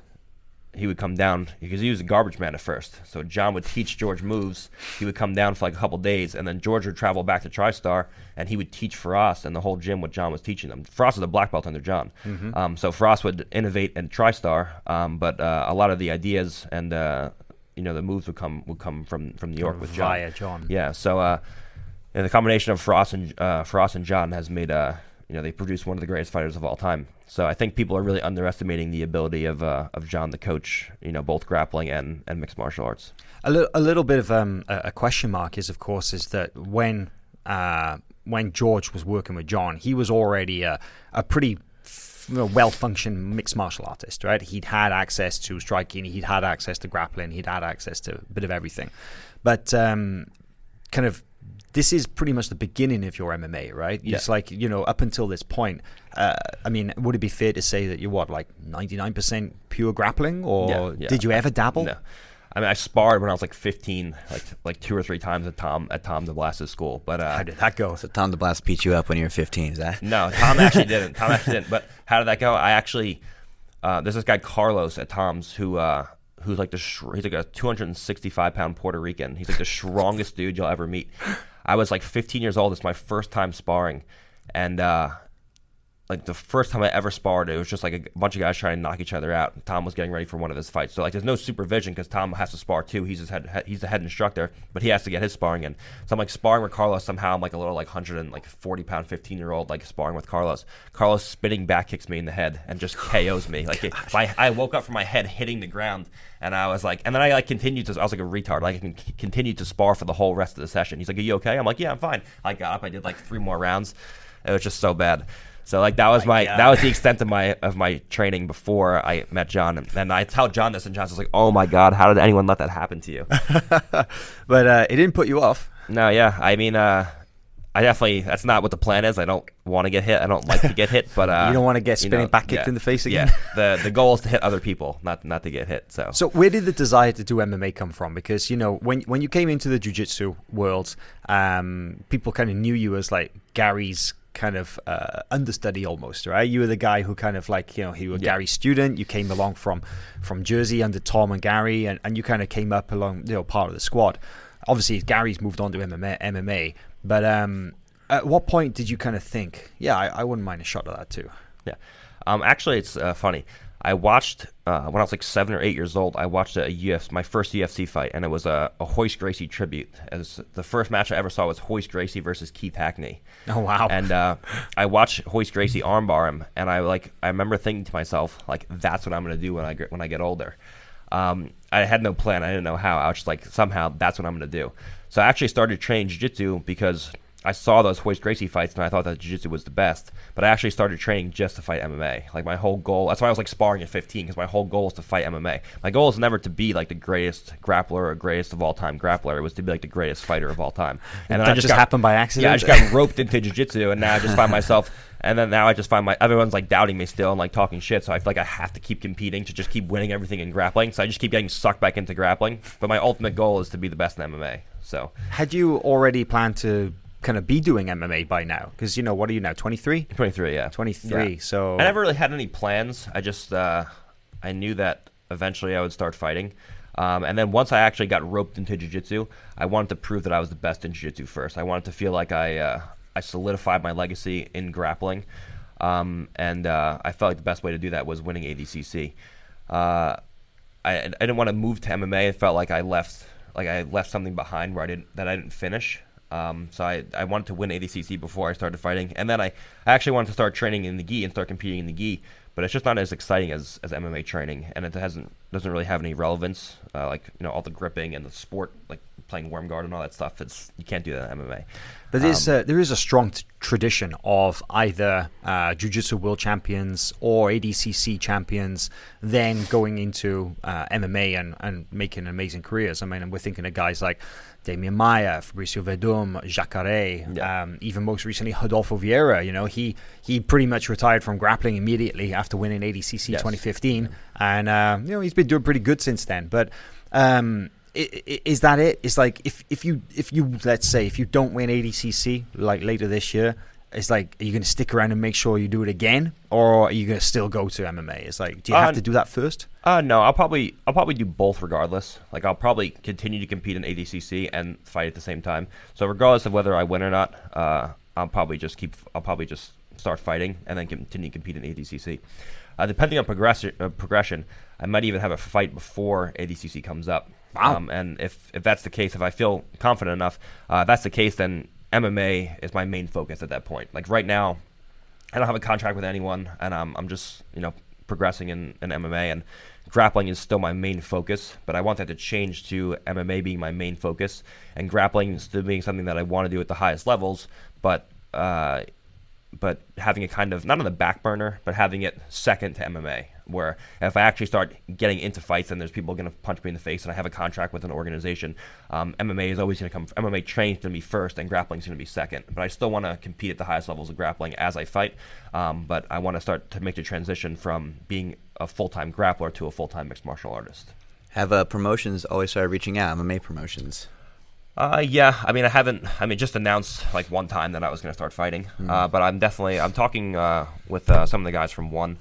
He would come down because he was a garbage man at first. So John would teach George moves. He would come down for like a couple days, and then George would travel back to TriStar, and he would teach Firas and the whole gym what John was teaching them. Firas is a black belt under John. Um, so Firas would innovate in TriStar, um, but uh, a lot of the ideas and uh, you know the moves would come would come from from New York with John. via John. Yeah. So uh, and the combination of Firas and uh, Firas and John has made uh, you know they produced one of the greatest fighters of all time. So I think people are really underestimating the ability of uh, of John the coach. You know, both grappling and, and mixed martial arts. A, a little bit of um, a, question mark is, of course, is that when uh, when George was working with John, he was already a, a pretty f- you know, well-functioned mixed martial artist, right? He'd had access to striking, he'd had access to grappling, he'd had access to a bit of everything. But um, kind of this is pretty much the beginning of your MMA, right? It's like you know up until this point. Uh, I mean, would it be fair to say that you're what like 99% pure grappling, or Yeah, yeah. did you ever dabble? No. I mean, I sparred when I was like 15, like like two or three times at Tom at Tom DeBlass's school. But uh, How did that go? So Tom DeBlass beat you up when you were 15, is that? No, Tom actually didn't. Tom actually didn't. But how did that go? I actually uh, there's this guy Carlos at Tom's who uh, who's like the sh- he's like a 265 pound Puerto Rican. He's like the strongest dude you'll ever meet. I was like 15 years old. It's my first time sparring, and uh, like the first time I ever sparred, it was just like a bunch of guys trying to knock each other out. Tom was getting ready for one of his fights, so like there's no supervision because Tom has to spar too. He's his head, he's the head instructor, but he has to get his sparring in. So I'm like sparring with Carlos. Somehow I'm like a little like 140 pound 15 year old like sparring with Carlos. Carlos spinning back kicks me in the head and just KOs me. Like it, my, I woke up from my head hitting the ground, and I was like, and then I like continued to. I was like a retard. Like I can continue to spar for the whole rest of the session. He's like, "Are you okay?" I'm like, "Yeah, I'm fine." I got up. I did like three more rounds. It was just so bad. So like that was my, my that was the extent of my of my training before I met John, and, I tell John this, and John's like, "Oh my god, how did anyone let that happen to you?" but uh, it didn't put you off. no, yeah, I mean, uh, I definitely that's not what the plan is. I don't want to get hit. I don't like to get hit, but uh, You don't wanna get you spinning back kicked yeah, in the face again? Yeah, the the goal is to hit other people, not not to get hit. So, So where did the desire to do MMA come from? Because you know when when you came into the jiu-jitsu world, um, people kind of knew you as like Garry's kind of uh, understudy almost, right? You were the guy who kind of like you know he was Yeah. Garry's student. You came along from from Jersey under Tom and Garry, and, and you kind of came up along you know part of the squad. Obviously, Garry's moved on to MMA, MMA but um, at what point did you kind of think, yeah, I, I wouldn't mind a shot at that too? Yeah. Um, actually, it's uh, funny. I watched uh, when I was like seven or eight years old. I watched a UFC, my first UFC fight, and it was a, a Royce Gracie tribute. As the first match I ever saw was Royce Gracie versus Keith Hackney. Oh wow! And uh, I watched Royce Gracie armbar him, and I like I remember thinking to myself, like, that's what I'm gonna do when I get when I get older. Um, I had no plan. I didn't know how. I was just like, somehow that's what I'm gonna do. So I actually started training jiu-jitsu because I saw those Royce Gracie fights and I thought that jiu-jitsu was the best. But I actually started training just to fight MMA. Like my whole goal. That's why I was like sparring at 15 because my whole goal is to fight MMA. My goal is never to be like the greatest grappler or greatest of all time grappler. It was to be like the greatest fighter of all time. And That I just just got, happened by accident? Yeah, I just got roped into jiu-jitsu and now I just find myself. And then now I just find my everyone's like doubting me still and like talking shit. So I feel like I have to keep competing to just keep winning everything in grappling. So I just keep getting sucked back into grappling. But my ultimate goal is to be the best in MMA. So Had you already planned to kind of be doing MMA by now? Because you know, what are you now? Twenty three. 23, yeah. 23, Yeah. so- I never really had any plans. I just uh, I knew that eventually I would start fighting. Um, and then once I actually got roped into jiu-jitsu, I wanted to prove that I was the best in jiu-jitsu first. I wanted to feel like I uh, I solidified my legacy in grappling. Um, and uh, I felt like the best way to do that was winning ADCC. Uh, I, I didn't want to move to MMA. It felt like I left like I left something behind where I didn't that I didn't finish. Um, so I, I wanted to win ADCC before I started fighting, and then I, I actually wanted to start training in the gi and start competing in the gi. But it's just not as exciting as, as MMA training, and it hasn't doesn't really have any relevance. Uh, like you know all the gripping and the sport, like playing worm guard and all that stuff. It's you can't do that in MMA. But there's, Um, uh, there is a strong t- tradition of either uh, Jiu-Jitsu World Champions or ADCC champions then going into uh, MMA and, and making amazing careers. I mean, we're thinking of guys like Demian Maia, Fabricio Werdum, Jacare, Yeah. um, even most recently Rodolfo Vieira. You know, he he pretty much retired from grappling immediately after winning ADCC Yes. 2015, and uh, you know he's been doing pretty good since then. But um, is that it? It's like if if you if you let's say if you don't win ADCC like later this year, it's like are you going to stick around and make sure you do it again, or are you going to still go to MMA? It's like do you have Uh, to do that first? Uh, no, I'll probably I'll probably do both regardless. Like I'll probably continue to compete in ADCC and fight at the same time. So regardless of whether I win or not, uh, I'll probably just keep I'll probably just start fighting and then continue to compete in ADCC. Uh, depending on progression, uh, progression, I might even have a fight before ADCC comes up. Wow. Um, and if if that's the case, if I feel confident enough, uh, if that's the case, then MMA is my main focus at that point. Like right now, I don't have a contract with anyone, and I'm I'm just you know progressing in, in MMA, and grappling is still my main focus. But I want that to change to MMA being my main focus, and grappling still being something that I want to do at the highest levels, but uh, but having it kind of not on the back burner, but having it second to MMA. Where if I actually start getting into fights and there's people going to punch me in the face and I have a contract with an organization, um, MMA is always going to come. MMA training is going to be first and grappling is going to be second. But I still want to compete at the highest levels of grappling as I fight. Um, but I want to start to make the transition from being a full time grappler to a full time mixed martial artist. Have uh, promotions always started reaching out? MMA promotions. Uh, yeah. I mean, I haven't. I mean, just announced like one time that I was going to start fighting. Uh, but I'm definitely. I'm talking uh, with uh, some of the guys from One.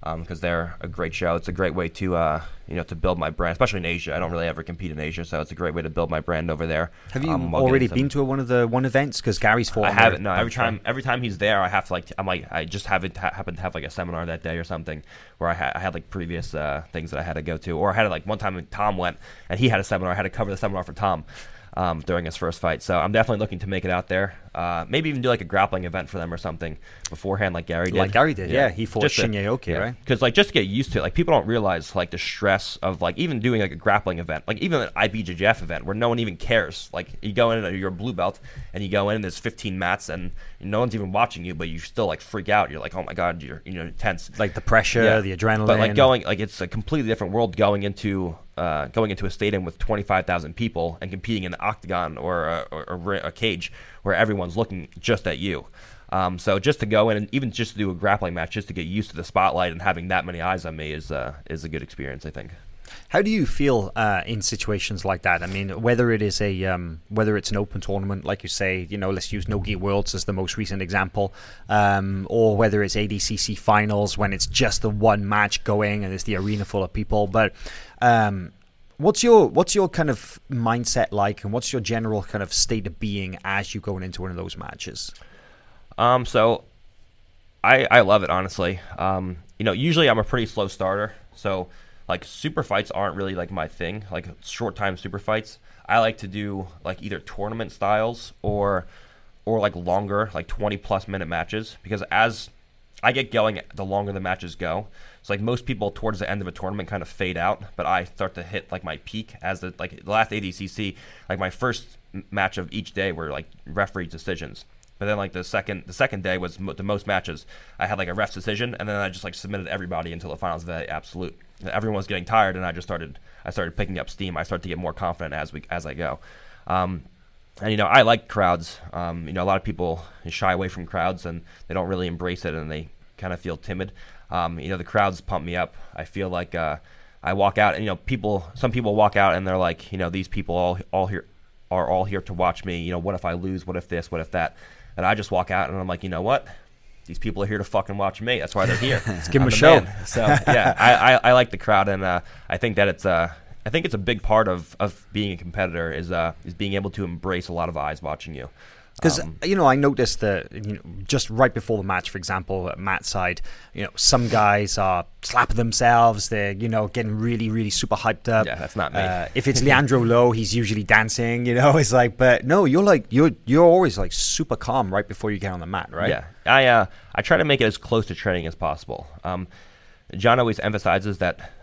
Because um, they're a great show. It's a great way to uh, you know to build my brand, especially in Asia. I don't really ever compete in Asia, so it's a great way to build my brand over there. Have you um, already been to a, one of the one events? Because Garry's fought. I haven't. No, every time every time he's there, I have to like I'm like I just haven't ha- happened to have like a seminar that day or something where I, ha- I had like previous uh, things that I had to go to, or I had like one time Tom went and he had a seminar. I had to cover the seminar for Tom um, during his first fight. So I'm definitely looking to make it out there. Uh, maybe even do like a grappling event for them or something beforehand, like Garry did. Like Garry did, yeah. yeah. He fought Shinya Aoki, yeah. right? Because like just to get used to it, like people don't realize like the stress of like even doing like a grappling event, like even an IBJJF event where no one even cares. Like you go in, and you're a blue belt, and you go in, and there's 15 mats, and no one's even watching you, but you still like freak out. You're like, oh my god, you're you know tense. Like the pressure, yeah. the adrenaline. But like going, like it's a completely different world going into uh, going into a stadium with 25,000 people and competing in the octagon or a, or a cage where everyone's looking just at you. Um, so just to go in and even just to do a grappling match, just to get used to the spotlight and having that many eyes on me is uh, is a good experience, I think. How do you feel uh, in situations like that? I mean, whether it is a um, whether it's an open tournament, like you say, you know, let's use Nogi Worlds as the most recent example, um, or whether it's ADCC finals when it's just the one match going and it's the arena full of people. But um, what's your what's your kind of mindset like, and what's your general kind of state of being as you're going into one of those matches? Um, so I I love it honestly. Um, you know, usually I'm a pretty slow starter, so like super fights aren't really like my thing. Like short time super fights, I like to do like either tournament styles or or like longer, like 20 plus minute matches because as I get going, the longer the matches go. So like most people towards the end of a tournament kind of fade out, but I start to hit like my peak as the like the last ADCC, like my first match of each day were like referee decisions. But then like the second the second day was mo- the most matches. I had like a ref decision, and then I just like submitted everybody until the finals of the absolute. Everyone was getting tired, and I just started I started picking up steam. I started to get more confident as we as I go. Um, and you know I like crowds. Um, you know a lot of people shy away from crowds and they don't really embrace it, and they kind of feel timid. Um, you know the crowds pump me up. I feel like uh, I walk out, and you know people. Some people walk out and they're like, you know, these people all all here are all here to watch me. You know, what if I lose? What if this? What if that? And I just walk out and I'm like, you know what? These people are here to fucking watch me. That's why they're here. Let's give them a show. Man. So yeah, I, I, I, like the crowd, and uh, I think that it's uh, I think it's a big part of, of being a competitor is uh, is being able to embrace a lot of eyes watching you. Because um, you know, I noticed that you know, just right before the match, for example, at Matt's side, you know, some guys are slapping themselves. They're you know getting really, really super hyped up. Yeah, that's not me. Uh, if it's Leandro Lo, he's usually dancing. You know, it's like, but no, you're like you're you're always like super calm right before you get on the mat, right? Yeah, I uh, I try to make it as close to training as possible. Um, John always emphasizes that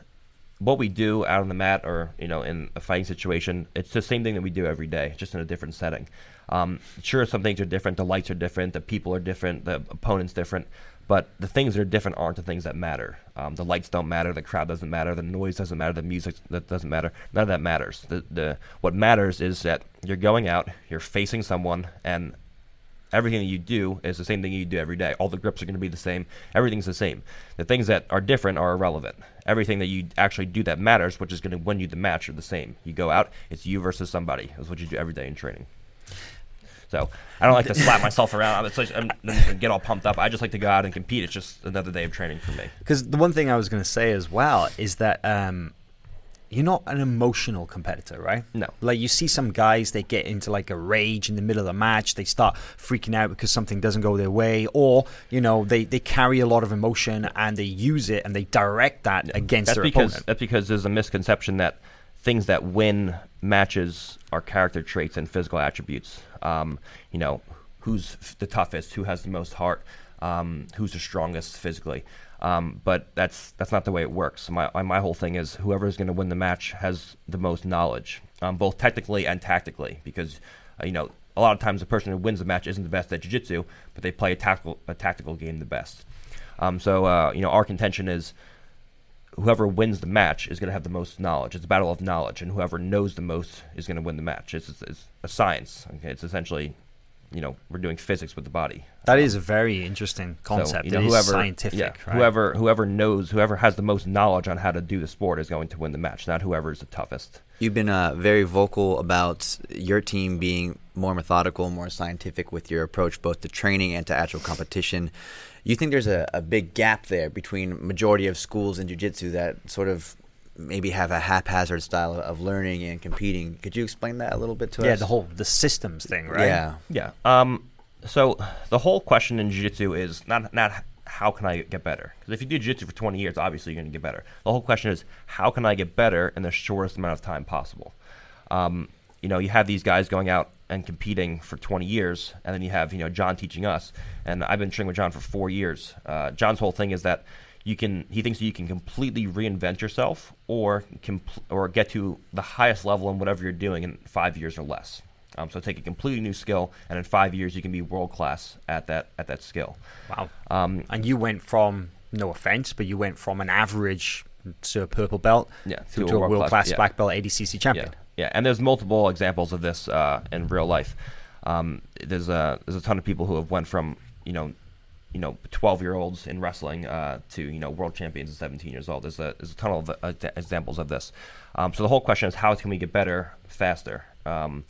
what we do out on the mat or you know in a fighting situation, it's the same thing that we do every day, just in a different setting. Um, sure, some things are different. The lights are different. The people are different. The opponent's different. But the things that are different aren't the things that matter. Um, the lights don't matter. The crowd doesn't matter. The noise doesn't matter. The music that doesn't matter. None of that matters. The, the what matters is that you're going out, you're facing someone, and everything that you do is the same thing you do every day. All the grips are going to be the same. Everything's the same. The things that are different are irrelevant. Everything that you actually do that matters, which is going to win you the match, are the same. You go out, it's you versus somebody. That's what you do every day in training. So I don't like to slap myself around and get all pumped up. I just like to go out and compete. It's just another day of training for me. Because the one thing I was going to say as well is that um, you're not an emotional competitor, right? No. Like you see some guys, they get into like a rage in the middle of the match. They start freaking out because something doesn't go their way, or you know they, they carry a lot of emotion and they use it and they direct that against that's their because, opponent. That's because there's a misconception that things that win matches are character traits and physical attributes. Um, you know, who's the toughest, who has the most heart, um, who's the strongest physically. Um, but that's that's not the way it works. My my whole thing is whoever is going to win the match has the most knowledge, um, both technically and tactically, because uh, you know a lot of times the person who wins the match isn't the best at jiu-jitsu, but they play a tactical a tactical game the best. Um, so uh, you know our contention is whoever wins the match is going to have the most knowledge. It's a battle of knowledge, and whoever knows the most is going to win the match. It's, it's, it's, a science. Okay, it's essentially you know we're doing physics with the body. That Um, is a very interesting concept. so, you know, it is whoever, scientific. yeah, right? whoever whoever knows, whoever has the most knowledge on how to do the sport is going to win the match, not whoever is the toughest. You've been uh, very vocal about your team being more methodical, more scientific with your approach, both to training and to actual competition. You think there's a, a big gap there between majority of schools in jiu-jitsu that sort of maybe have a haphazard style of learning and competing. Could you explain that a little bit to yeah, us? Yeah, the whole the systems thing, right? Yeah. Yeah. Um. So the whole question in jiu-jitsu is not not how can I get better? Because if you do jiu-jitsu for 20 years, obviously you're going to get better. The whole question is how can I get better in the shortest amount of time possible? Um, you know, you have these guys going out and competing for 20 years, and then you have you know John teaching us, and I've been training with John for four years. Uh, John's whole thing is that you can he thinks you can completely reinvent yourself or compl- or get to the highest level in whatever you're doing in five years or less. Um, so take a completely new skill, and in five years you can be world class at that at that skill. Wow. Um, and you went from no offense, but you went from an average to a purple belt Yeah, to, to a to a world-class- world class black belt ADCC champion. Yeah, yeah, and there's multiple examples of this uh, in real life. Um, there's a there's a ton of people who have went from you know you know 12 year olds in wrestling uh, to you know world champions at 17 years old. There's a there's a ton of uh, examples of this. Um, so the whole question is how can we get better faster? Um,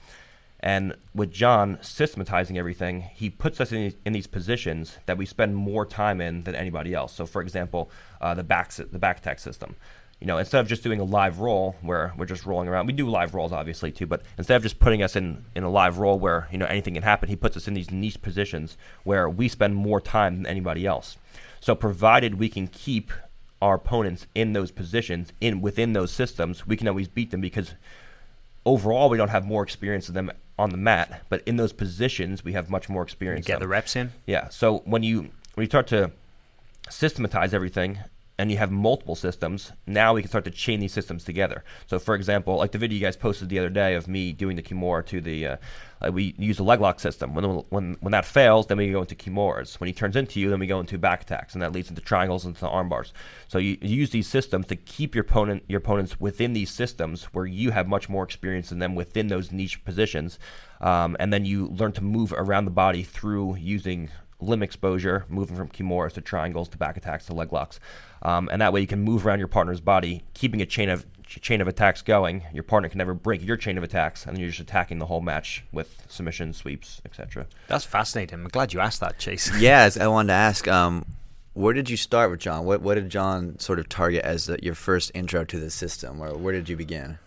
and with John systematizing everything, he puts us in these, in these positions that we spend more time in than anybody else. So, for example, uh, the back the back tech system. You know, instead of just doing a live roll where we're just rolling around, we do live rolls obviously too. But instead of just putting us in in a live roll where you know anything can happen, he puts us in these niche positions where we spend more time than anybody else. So, provided we can keep our opponents in those positions in within those systems, we can always beat them because overall we don't have more experience than them on the mat, but in those positions we have much more You experience. get than the reps in. Yeah. So when you when you start to systematize everything and you have multiple systems, now we can start to chain these systems together. So for example, like the video you guys posted the other day of me doing the Kimura to the uh, we use the leg lock system. When when when that fails, then we go into Kimuras. When he turns into you, then we go into back attacks, and that leads into triangles and into arm bars. So you, you use these systems to keep your opponent your opponents within these systems where you have much more experience than them within those niche positions, um, and then you learn to move around the body through using limb exposure, moving from kimuras to triangles to back attacks to leg locks, um, and that way you can move around your partner's body, keeping a chain of chain of attacks going. Your partner can never break your chain of attacks, and then you're just attacking the whole match with submissions, sweeps, etc. That's fascinating. I'm glad you asked that, Chase. Yes, I wanted to ask. Um, where did you start with John? What what did John sort of target as the, your first intro to the system, or where did you begin?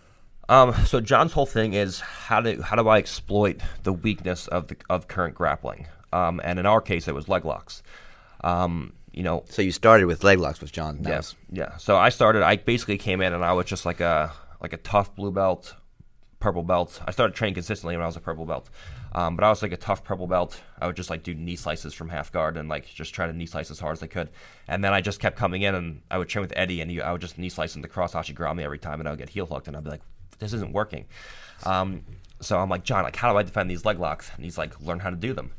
Um, so John's whole thing is how do how do I exploit the weakness of the of current grappling? Um, and in our case, it was leg locks. Um, you know, So you started with leg locks with John. Yes. yeah, yeah. So I started. I basically came in and I was just like a like a tough blue belt, purple belt. I started training consistently when I was a purple belt, um, but I was like a tough purple belt. I would just like do knee slices from half guard and like just try to knee slice as hard as I could. And then I just kept coming in and I would train with Eddie and he, I would just knee slice him the cross Ashigarami every time and I would get heel hooked and I'd be like, this isn't working. Um, so I'm like, John, like how do I defend these leg locks? And he's like, learn how to do them.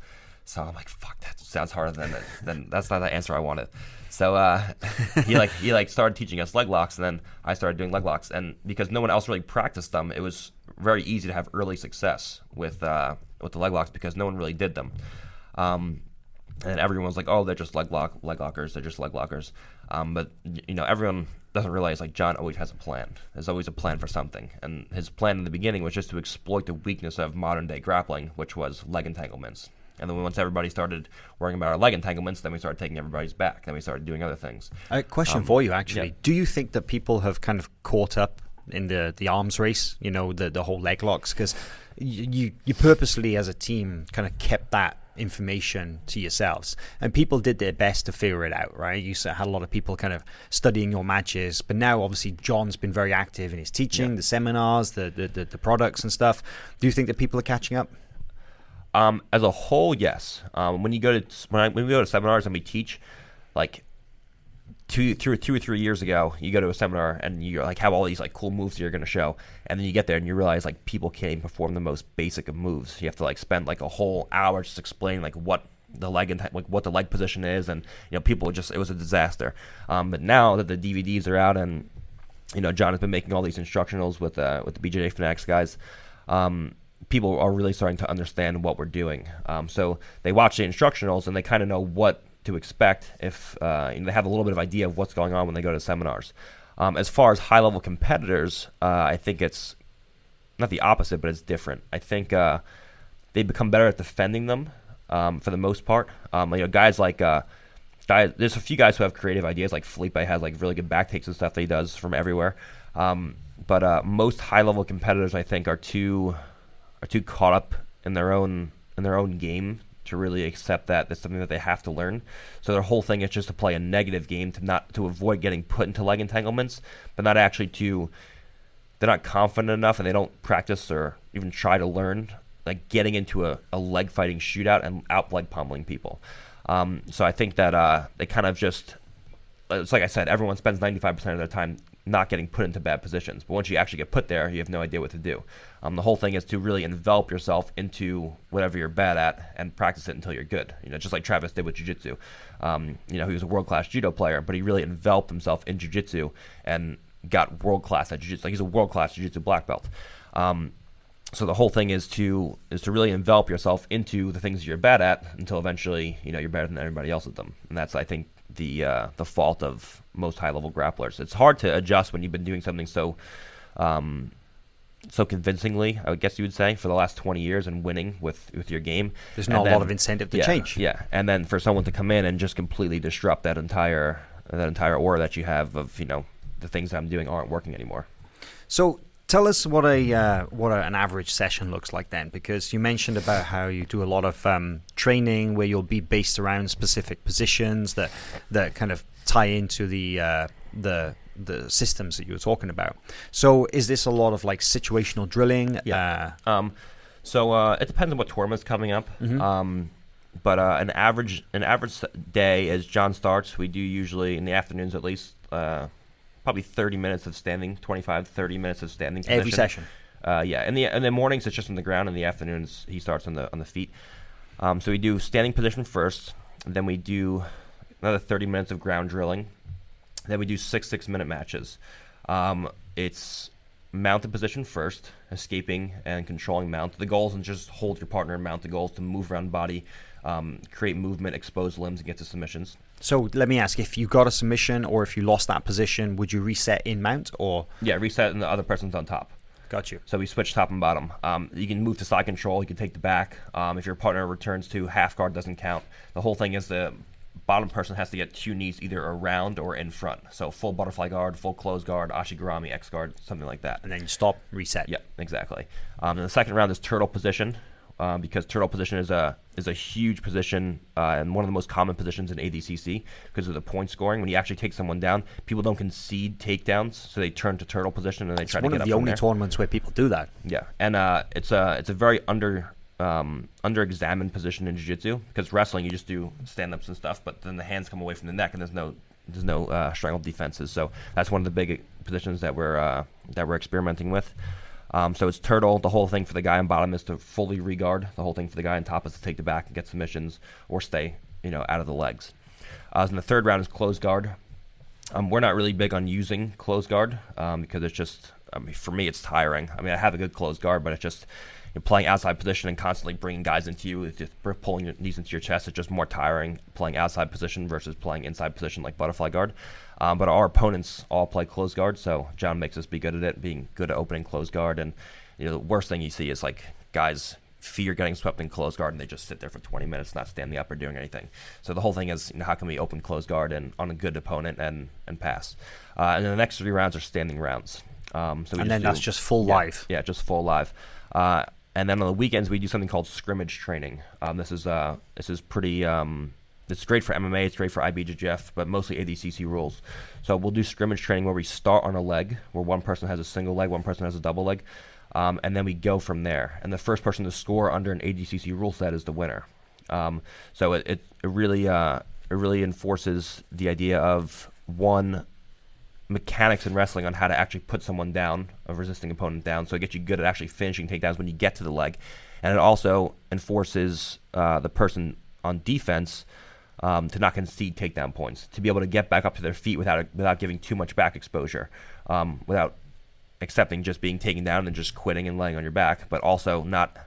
So I'm like, fuck, that sounds harder than than that's not the answer I wanted. So uh, he like he like started teaching us leg locks, and then I started doing leg locks, and because no one else really practiced them, it was very easy to have early success with uh, with the leg locks because no one really did them. Um, and everyone was like, "Oh, they're just leg lock leg lockers. They're just leg lockers." Um, but you know, everyone doesn't realize like John always has a plan. There's always a plan for something, and his plan in the beginning was just to exploit the weakness of modern day grappling, which was leg entanglements. And then once everybody started worrying about our leg entanglements, then we started taking everybody's back. Then we started doing other things. A question Um, for you, actually. yeah. Do you think that people have kind of caught up in the, the arms race? You know, the the whole leg locks because you you purposely as a team kind of kept that information to yourselves, and people did their best to figure it out. Right? You had a lot of people kind of studying your matches, but now obviously John's been very active in his teaching, Yeah. the seminars, the, the the the products and stuff. Do you think that people are catching up? Um, as a whole, yes. Um, when you go to when, I, when we go to seminars and we teach, like two, two, two or three years ago, you go to a seminar and you like have all these like cool moves that you're going to show, and then you get there and you realize like people can't even perform the most basic of moves. You have to like spend like a whole hour just explaining like what the leg and like what the leg position is, and you know people just it was a disaster. Um, but now that the DVDs are out and you know John has been making all these instructionals with uh, with the BJJ Fanatics guys. Um, people are really starting to understand what we're doing. Um, so they watch the instructionals and they kind of know what to expect if uh, you know, they have a little bit of idea of what's going on when they go to seminars. Um, as far as high level competitors, uh, I think it's not the opposite, but it's different. I think uh, they become better at defending them um, for the most part. Um, you know, guys like uh, guys, there's a few guys who have creative ideas. Like Felipe has like really good back takes and stuff that he does from everywhere. Um, but uh, most high level competitors, I think, are too are too caught up in their own in their own game to really accept that that's something that they have to learn. So their whole thing is just to play a negative game to not to avoid getting put into leg entanglements, but not actually to they're not confident enough and they don't practice or even try to learn like getting into a, a leg fighting shootout and out leg pummeling people. Um, so I think that uh, they kind of just it's like I said, everyone spends 95% of their time not getting put into bad positions. But once you actually get put there, you have no idea what to do. Um, the whole thing is to really envelop yourself into whatever you're bad at and practice it until you're good. You know, just like Travis did with jiu-jitsu. Um, you know, he was a world-class judo player, but he really enveloped himself in jiu-jitsu and got world-class at jiu-jitsu. Like he's a world-class jiu-jitsu black belt. Um, so the whole thing is to is to really envelop yourself into the things you're bad at until eventually you know you're better than everybody else at them. And that's I think the uh, the fault of most high level grapplers. It's hard to adjust when you've been doing something so um, so convincingly, I guess you would say, for the last 20 years and winning with, with your game. There's not then, a lot of incentive to yeah, change. Yeah, and then for someone to come in and just completely disrupt that entire that entire aura that you have of you know the things that I'm doing aren't working anymore. So tell us what a uh, what a, an average session looks like then, because you mentioned about how you do a lot of um, training where you'll be based around specific positions that that kind of tie into the uh, the the systems that you were talking about. So is this a lot of like situational drilling? Yeah. Uh, um, so uh, it depends on what tournament's coming up. Mm-hmm. Um, but uh, an average an average day as John starts, we do usually in the afternoons at least uh, probably 30 minutes of standing, 25 30 minutes of standing every session. Uh, yeah, in the in the mornings it's just on the ground. In the afternoons he starts on the on the feet. Um, so we do standing position first, then we do another 30 minutes of ground drilling. Then we do six six minute matches. Um, it's the position first, escaping and controlling mount. The goal isn't just hold your partner and mount. The goals to move around body, um, create movement, expose limbs, and get to submissions. So let me ask: if you got a submission or if you lost that position, would you reset in mount or? Yeah, reset, and the other person's on top. Got you. So we switch top and bottom. Um, you can move to side control. You can take the back. Um, if your partner returns to half guard, doesn't count. The whole thing is the bottom person has to get two knees either around or in front. So full butterfly guard, full close guard, ashigarami, X guard, something like that. And then you stop, reset. Yeah, exactly. Um, and the second round is turtle position. Um, because turtle position is a is a huge position uh, and one of the most common positions in ADCC because of the point scoring. When you actually take someone down, people don't concede takedowns, so they turn to turtle position and they it's try to get up. One of the only there. tournaments where people do that. Yeah, and uh, it's a it's a very under um, under-examined position in jiu-jitsu because wrestling you just do stand-ups and stuff, but then the hands come away from the neck and there's no there's no uh, strangle defenses. So that's one of the big positions that we're uh, that we're experimenting with. Um, so it's turtle. The whole thing for the guy on bottom is to fully regard. The whole thing for the guy on top is to take the back and get submissions or stay, you know, out of the legs. Uh, and the third round is close guard. Um, we're not really big on using close guard um, because it's just, I mean, for me, it's tiring. I mean, I have a good close guard, but it's just you're playing outside position and constantly bringing guys into you, It's just pulling your knees into your chest. It's just more tiring playing outside position versus playing inside position like butterfly guard. Um, but our opponents all play close guard, so John makes us be good at it, being good at opening close guard. And you know, the worst thing you see is like guys fear getting swept in close guard and they just sit there for 20 minutes not standing up or doing anything so the whole thing is you know, how can we open close guard and on a good opponent and and pass uh, and then the next three rounds are standing rounds um, so and then do, that's just full yeah, live yeah just full live uh, and then on the weekends we do something called scrimmage training. Um, this is uh, this is pretty. Um, it's great for MMA. It's great for IBJJF, but mostly ADCC rules. So we'll do scrimmage training where we start on a leg, where one person has a single leg, one person has a double leg, um, and then we go from there. And the first person to score under an ADCC rule set is the winner. Um, so it, it, it really uh, it really enforces the idea of one mechanics in wrestling on how to actually put someone down, a resisting opponent down. So it gets you good at actually finishing takedowns when you get to the leg, and it also enforces uh, the person on defense um, to not concede takedown points, to be able to get back up to their feet without without giving too much back exposure, um, without accepting just being taken down and just quitting and laying on your back, but also not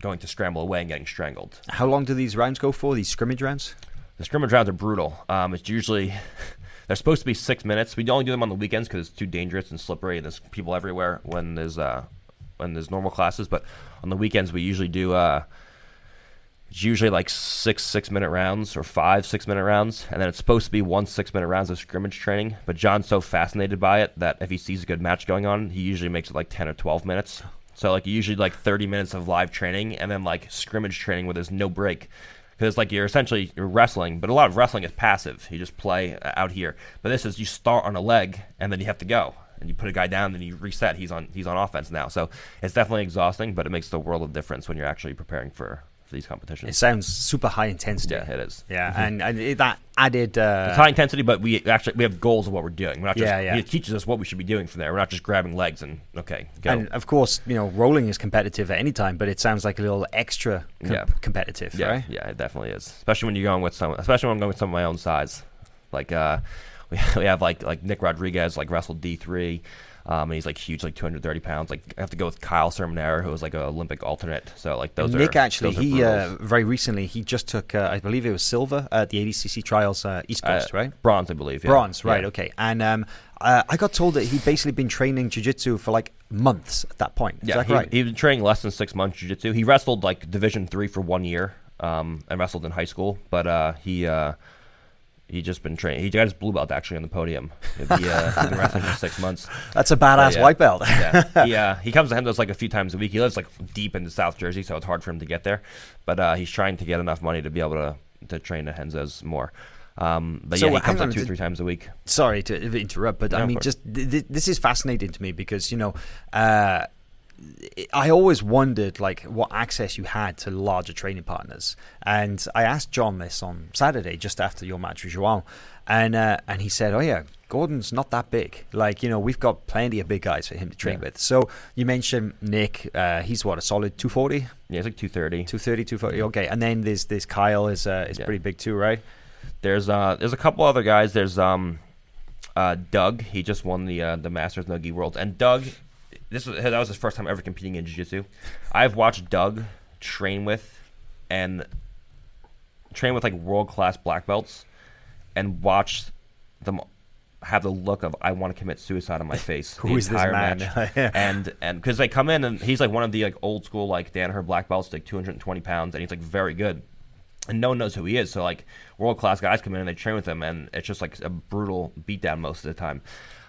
going to scramble away and getting strangled. How long do these rounds go for? These scrimmage rounds? The scrimmage rounds are brutal. Um, it's usually they're supposed to be six minutes. We only do them on the weekends because it's too dangerous and slippery, and there's people everywhere when there's uh, when there's normal classes. But on the weekends, we usually do. Uh, it's usually like six six minute rounds or five six minute rounds, and then it's supposed to be one six minute rounds of scrimmage training. But John's so fascinated by it that if he sees a good match going on, he usually makes it like ten or twelve minutes. So like usually like thirty minutes of live training and then like scrimmage training where there's no break. Because like you're essentially you're wrestling, but a lot of wrestling is passive. You just play uh, out here. But this is you start on a leg and then you have to go and you put a guy down, then you reset. He's on he's on offense now. So it's definitely exhausting, but it makes the world of difference when you're actually preparing for for these competitions. It sounds super high intensity. Yeah, it is. Yeah, and, and it- that added. Uh, high intensity, but we actually we have goals of what we're doing. We're not just Yeah, yeah. he teaches us what we should be doing from there. We're not just grabbing legs and okay, go. and of course, you know, rolling is competitive at any time, but it sounds like a little extra com- Yeah. competitive, yeah, right? yeah, it definitely is. Especially when you're going with some, especially when I'm going with some of my own size. Like uh, we we have like like Nick Rodriguez like wrestled D three. Um, and he's like huge, like 230 pounds. Like I have to go with Kyle Sermonera, who was like an Olympic alternate. So like those are Nick are actually, those are he uh, very recently he just took, uh, I believe it was silver at the ADCC trials uh, East Coast, Uh, right? Bronze, I believe. yeah. Bronze, right? Yeah. Okay, and um, uh, I got told that he'd basically been training jiu-jitsu for like months at that point. Is Yeah, that he, right? he was training less than six months jiu-jitsu. He wrestled like Division three for one year, um, and wrestled in high school. But uh, he uh, he just been training. He got his blue belt actually on the podium. Uh, he's been wrestling for six months. That's a badass yeah. white belt. yeah, he, uh, he comes to Renzo's like a few times a week. He lives like deep into South Jersey, so it's hard for him to get there. But uh, he's trying to get enough money to be able to to train at Renzo's more. Um, but So, yeah, he comes on, up two three times a week. Sorry to interrupt, but No, I mean, just th- th- this is fascinating to me because you know, uh, I always wondered like what access you had to larger training partners, and I asked John this on Saturday just after your match with Joao, and uh, and he said, "Oh yeah, Gordon's not that big. Like you know, we've got plenty of big guys for him to train Yeah. with." So you mentioned Nick, uh, he's what a solid 240, Yeah, it's like two thirty. 230, 240. Okay, and then there's this Kyle is uh, is Yeah. pretty big too, right? There's uh there's a couple other guys. There's um uh Doug. He just won the uh, the Masters Nogi Worlds. And Doug, this was that was his first time ever competing in jiu-jitsu. I've watched Doug train with and train with like world class black belts and watched them have the look of I want to commit suicide on my face. Who the is this entire man? match. And and because they come in and he's like one of the like old school like Danaher black belts, like 220 pounds, and he's like very good and no one knows who he is. So like world class guys come in and they train with him, and it's just like a brutal beatdown most of the time.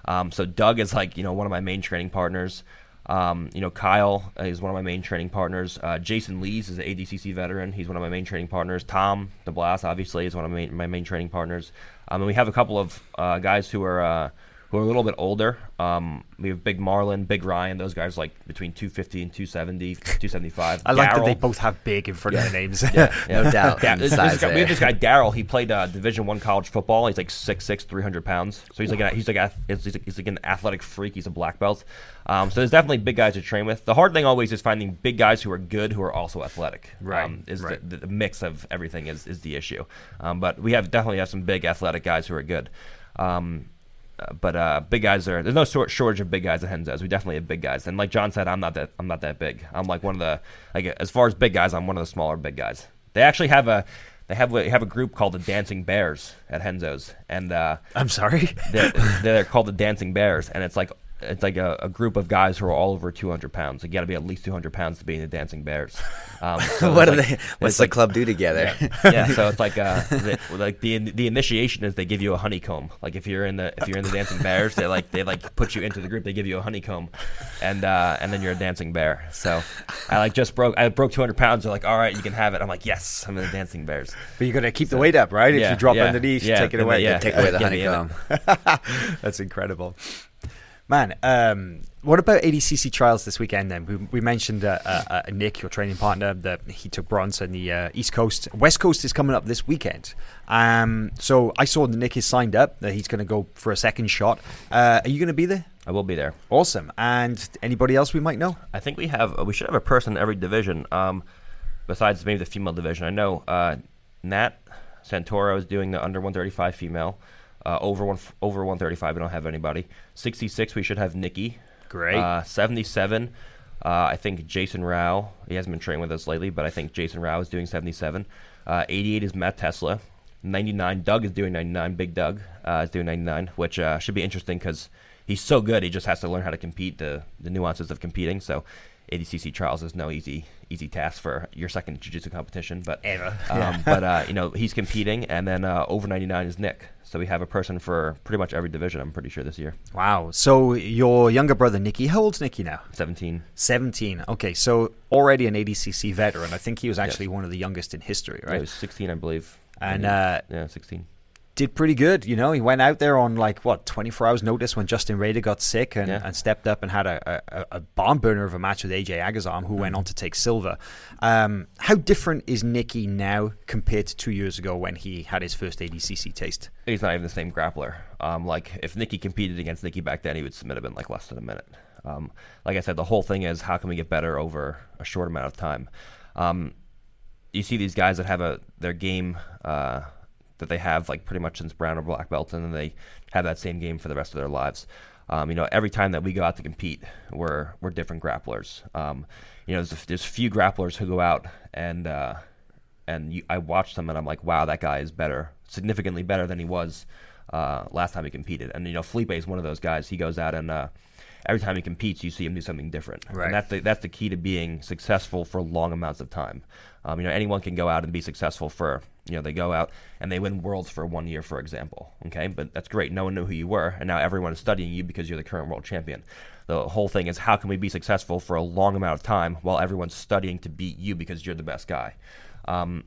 Um, so Doug is like you know one of my main training partners. Um, you know Kyle is one of my main training partners. Uh, Jason Lees is an ADCC veteran. He's one of my main training partners. Tom DeBlass obviously is one of my main, my main training partners. Um, and we have a couple of uh, guys who are. Who are a little bit older. Um, we have Big Marlin, Big Ryan. Those guys like between 250 and 270, 275. I like that they both have big in front of their names. Yeah, No doubt. Yeah, this, this guy, we have this guy Daryl. He played uh, Division One college football. He's like 6'6", 300 pounds. So he's like a, he's like a, he's, like- he's like an athletic freak. He's a black belt. Um, so there's definitely big guys to train with. The hard thing always is finding big guys who are good who are also athletic. Right, Um, is right. The, the mix of everything is, is the issue. Um, but we have definitely have some big athletic guys who are good. Um, uh, but uh, big guys are there's no short, shortage of big guys at Renzo's. We definitely have big guys, and like John said, I'm not that I'm not that big. I'm like one of the like as far as big guys, I'm one of the smaller big guys. They actually have a they have a, have a group called the Dancing Bears at Renzo's, and uh, I'm sorry. they're, they're called the Dancing Bears, and it's like it's like a, a group of guys who are all over 200 pounds. Like you got to be at least 200 pounds to be in the Dancing Bears. Um, so what do like- they? What's the like- club do together? yeah, so it's like uh, the, like the the initiation is they give you a honeycomb. Like if you're in the if you're in the dancing bears, they like they like put you into the group. They give you a honeycomb, and uh, and then you're a dancing bear. So I like just broke I broke 200 pounds. They're like, all right, you can have it. I'm like, yes, I'm in the dancing bears. But you got to keep the weight up, right? Yeah, If you drop yeah, underneath, yeah, take it away. they- yeah. Take away the Get me in it. honeycomb. That's incredible. Man, um, what about ADCC trials this weekend then? We, we mentioned uh, uh, uh, Nick, your training partner, that he took bronze on the uh, East Coast. West Coast is coming up this weekend. Um, so I saw that Nick is signed up, that he's going to go for a second shot. Uh, are you going to be there? I will be there. Awesome. And anybody else we might know? I think we have we should have a person in every division. Um, besides maybe the female division. I know uh, Nat Santoro is doing the under 135 female. Uh, over one over 135, we don't have anybody. 66, we should have Nicky. Great. Uh, 77. Uh, I think Jason Rau. He hasn't been training with us lately, but I think Jason Rau is doing 77. Uh, 88 is Matt Tesla. 99. Doug is doing 99. Big Doug uh, is doing 99, which uh, should be interesting because he's so good. He just has to learn how to compete the the nuances of competing. So. ADCC trials is no easy easy task for your second jiu-jitsu competition, but Ever. um, but uh, you know he's competing, and then uh, over 99 is Nick. So we have a person for pretty much every division. I'm pretty sure this year. Wow. So your younger brother Nicky, how old's Nicky now? 17. 17. Okay, so already an ADCC veteran. I think he was actually one of the youngest in history, Right. right? He was 16, I believe. And, he- uh, yeah, 16. Did pretty good, you know. He went out there on like what 24 hours notice when Justin Rader got sick and, Yeah. and stepped up and had a, a, a bomb burner of a match with AJ Agazarm, who went on to take silver. Um, how different is Nicky now compared to two years ago when he had his first ADCC taste? He's not even the same grappler. Um, like if Nicky competed against Nicky back then, he would submit him in like less than a minute. Um, like I said, the whole thing is how can we get better over a short amount of time. Um, you see these guys that have a their game uh, that they have like pretty much since brown or black belt, and then they have that same game for the rest of their lives. Um, you know, every time that we go out to compete, we're we're different grapplers. Um, you know, there's, there's few grapplers who go out and uh, and you, I watch them and I'm like, wow, that guy is better, significantly better than he was uh, last time he competed. And you know, Felipe is one of those guys. He goes out and uh, every time he competes, you see him do something different. Right. And that's the that's the key to being successful for long amounts of time. Um, you know, anyone can go out and be successful for you know they go out and they win worlds for one year, for example. Okay, but that's great. No one knew who you were, and now everyone is studying you because you're the current world champion. The whole thing is how can we be successful for a long amount of time while everyone's studying to beat you because you're the best guy. Um,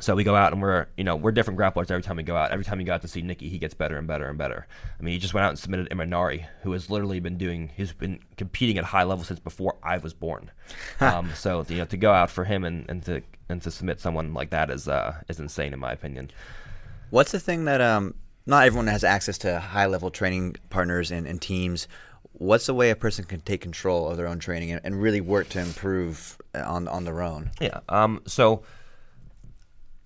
so we go out and we're you know we're different grapplers every time we go out. Every time you go out to see Nicky, he gets better and better and better. I mean, he just went out and submitted Imanari, who has literally been doing he's been competing at high level since before I was born. um, so you know to go out for him and, and to and to submit someone like that is uh, is insane in my opinion. What's the thing that um not everyone has access to high level training partners and, and teams? What's the way a person can take control of their own training and, and really work to improve on on their own? Yeah. Um, so,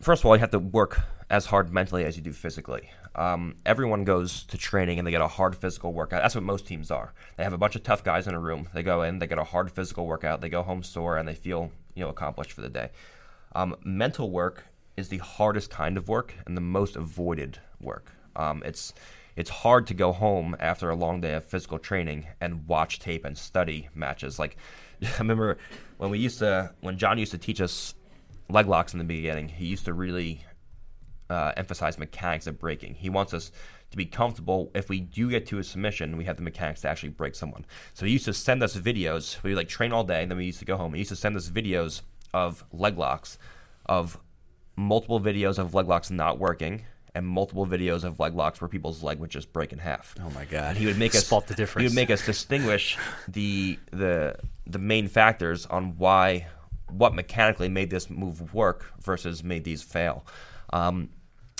first of all, you have to work as hard mentally as you do physically. Um, everyone goes to training and they get a hard physical workout. That's what most teams are. They have a bunch of tough guys in a room. They go in, they get a hard physical workout. They go home sore and they feel you know accomplished for the day. Um, mental work is the hardest kind of work and the most avoided work. Um, it's it's hard to go home after a long day of physical training and watch tape and study matches. Like I remember when we used to when John used to teach us leg locks in the beginning. He used to really uh, emphasize mechanics of breaking. He wants us to be comfortable if we do get to a submission, we have the mechanics to actually break someone. So he used to send us videos. We would like train all day, and then we used to go home. He used to send us videos of leg locks, of multiple videos of leg locks not working, and multiple videos of leg locks where people's leg would just break in half. Oh my god. And he would make us Spot the difference. He would make us distinguish the the the main factors on why what mechanically made this move work versus made these fail. Um,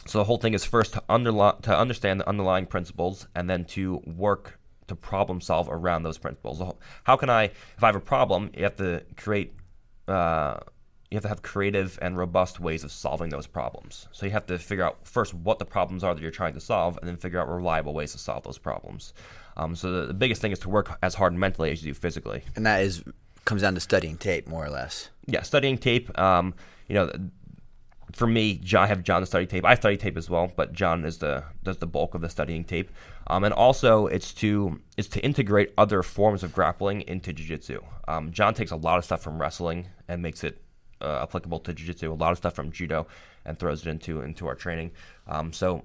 so the whole thing is first to underli- to understand the underlying principles and then to work to problem solve around those principles. How can I, if I have a problem, you have to create. Uh, you have to have creative and robust ways of solving those problems. So you have to figure out first what the problems are that you're trying to solve, and then figure out reliable ways to solve those problems. Um, so the, the biggest thing is to work as hard mentally as you do physically. and that is comes down to studying tape more or less. Yeah, studying tape. Um, you know, for me, John, I have John to study tape. I study tape as well, but John is the does the bulk of the studying tape. Um, and also, it's to it's to integrate other forms of grappling into jiu-jitsu. Um, John takes a lot of stuff from wrestling and makes it uh, applicable to jiu-jitsu. A lot of stuff from judo and throws it into into our training. Um, so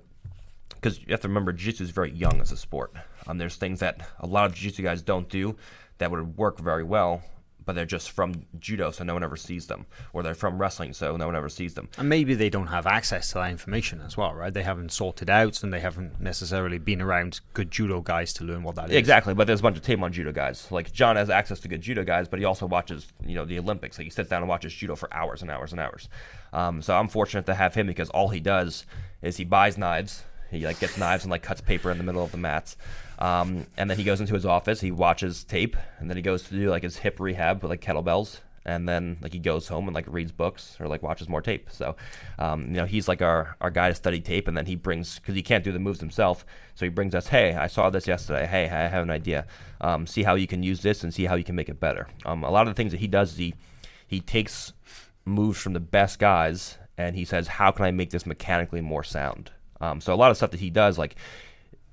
because you have to remember jiu-jitsu is very young as a sport. Um, there's things that a lot of jiu-jitsu guys don't do that would work very well, but they're just from judo, so no one ever sees them, or they're from wrestling, so no one ever sees them. And maybe they don't have access to that information as well, right? They haven't sorted out and they haven't necessarily been around good judo guys to learn what that is. Exactly, but there's a bunch of tape on judo guys. Like John has access to good judo guys, but he also watches, you know, the Olympics. Like he sits down and watches judo for hours and hours and hours. Um, so I'm fortunate to have him because all he does is he buys knives. He like gets knives and like cuts paper in the middle of the mats, um, and then he goes into his office. He watches tape, and then he goes to do like his hip rehab with like kettlebells, and then like he goes home and like reads books or like watches more tape. So, um, you know, he's like our our guy to study tape, and then he brings because he can't do the moves himself, so he brings us, hey, I saw this yesterday. Hey, I have an idea. Um, see how you can use this and see how you can make it better. Um, a lot of the things that he does, he he takes moves from the best guys and he says, how can I make this mechanically more sound? Um, so a lot of stuff that he does, like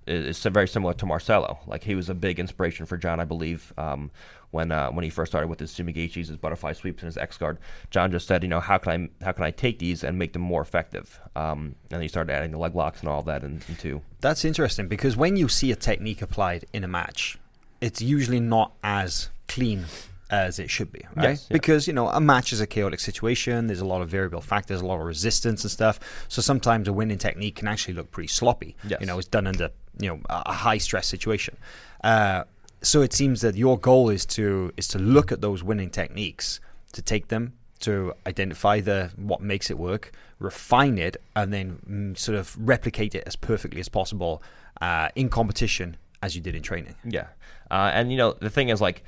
is very similar to Marcelo. Like he was a big inspiration for John, I believe, um, when uh, when he first started with his sumi gaeshis, his butterfly sweeps, and his X guard. John just said, you know, how can I how can I take these and make them more effective? Um, and he started adding the leg locks and all that in, into. That's interesting because when you see a technique applied in a match, it's usually not as clean as it should be, right? Yes, yeah. Because you know a match is a chaotic situation. There's a lot of variable factors, a lot of resistance and stuff. So sometimes a winning technique can actually look pretty sloppy. Yes. You know, it's done under you know a high stress situation. Uh, so it seems that your goal is to is to look at those winning techniques, to take them, to identify the what makes it work, refine it, and then mm, sort of replicate it as perfectly as possible uh, in competition as you did in training. Yeah, uh, and you know the thing is like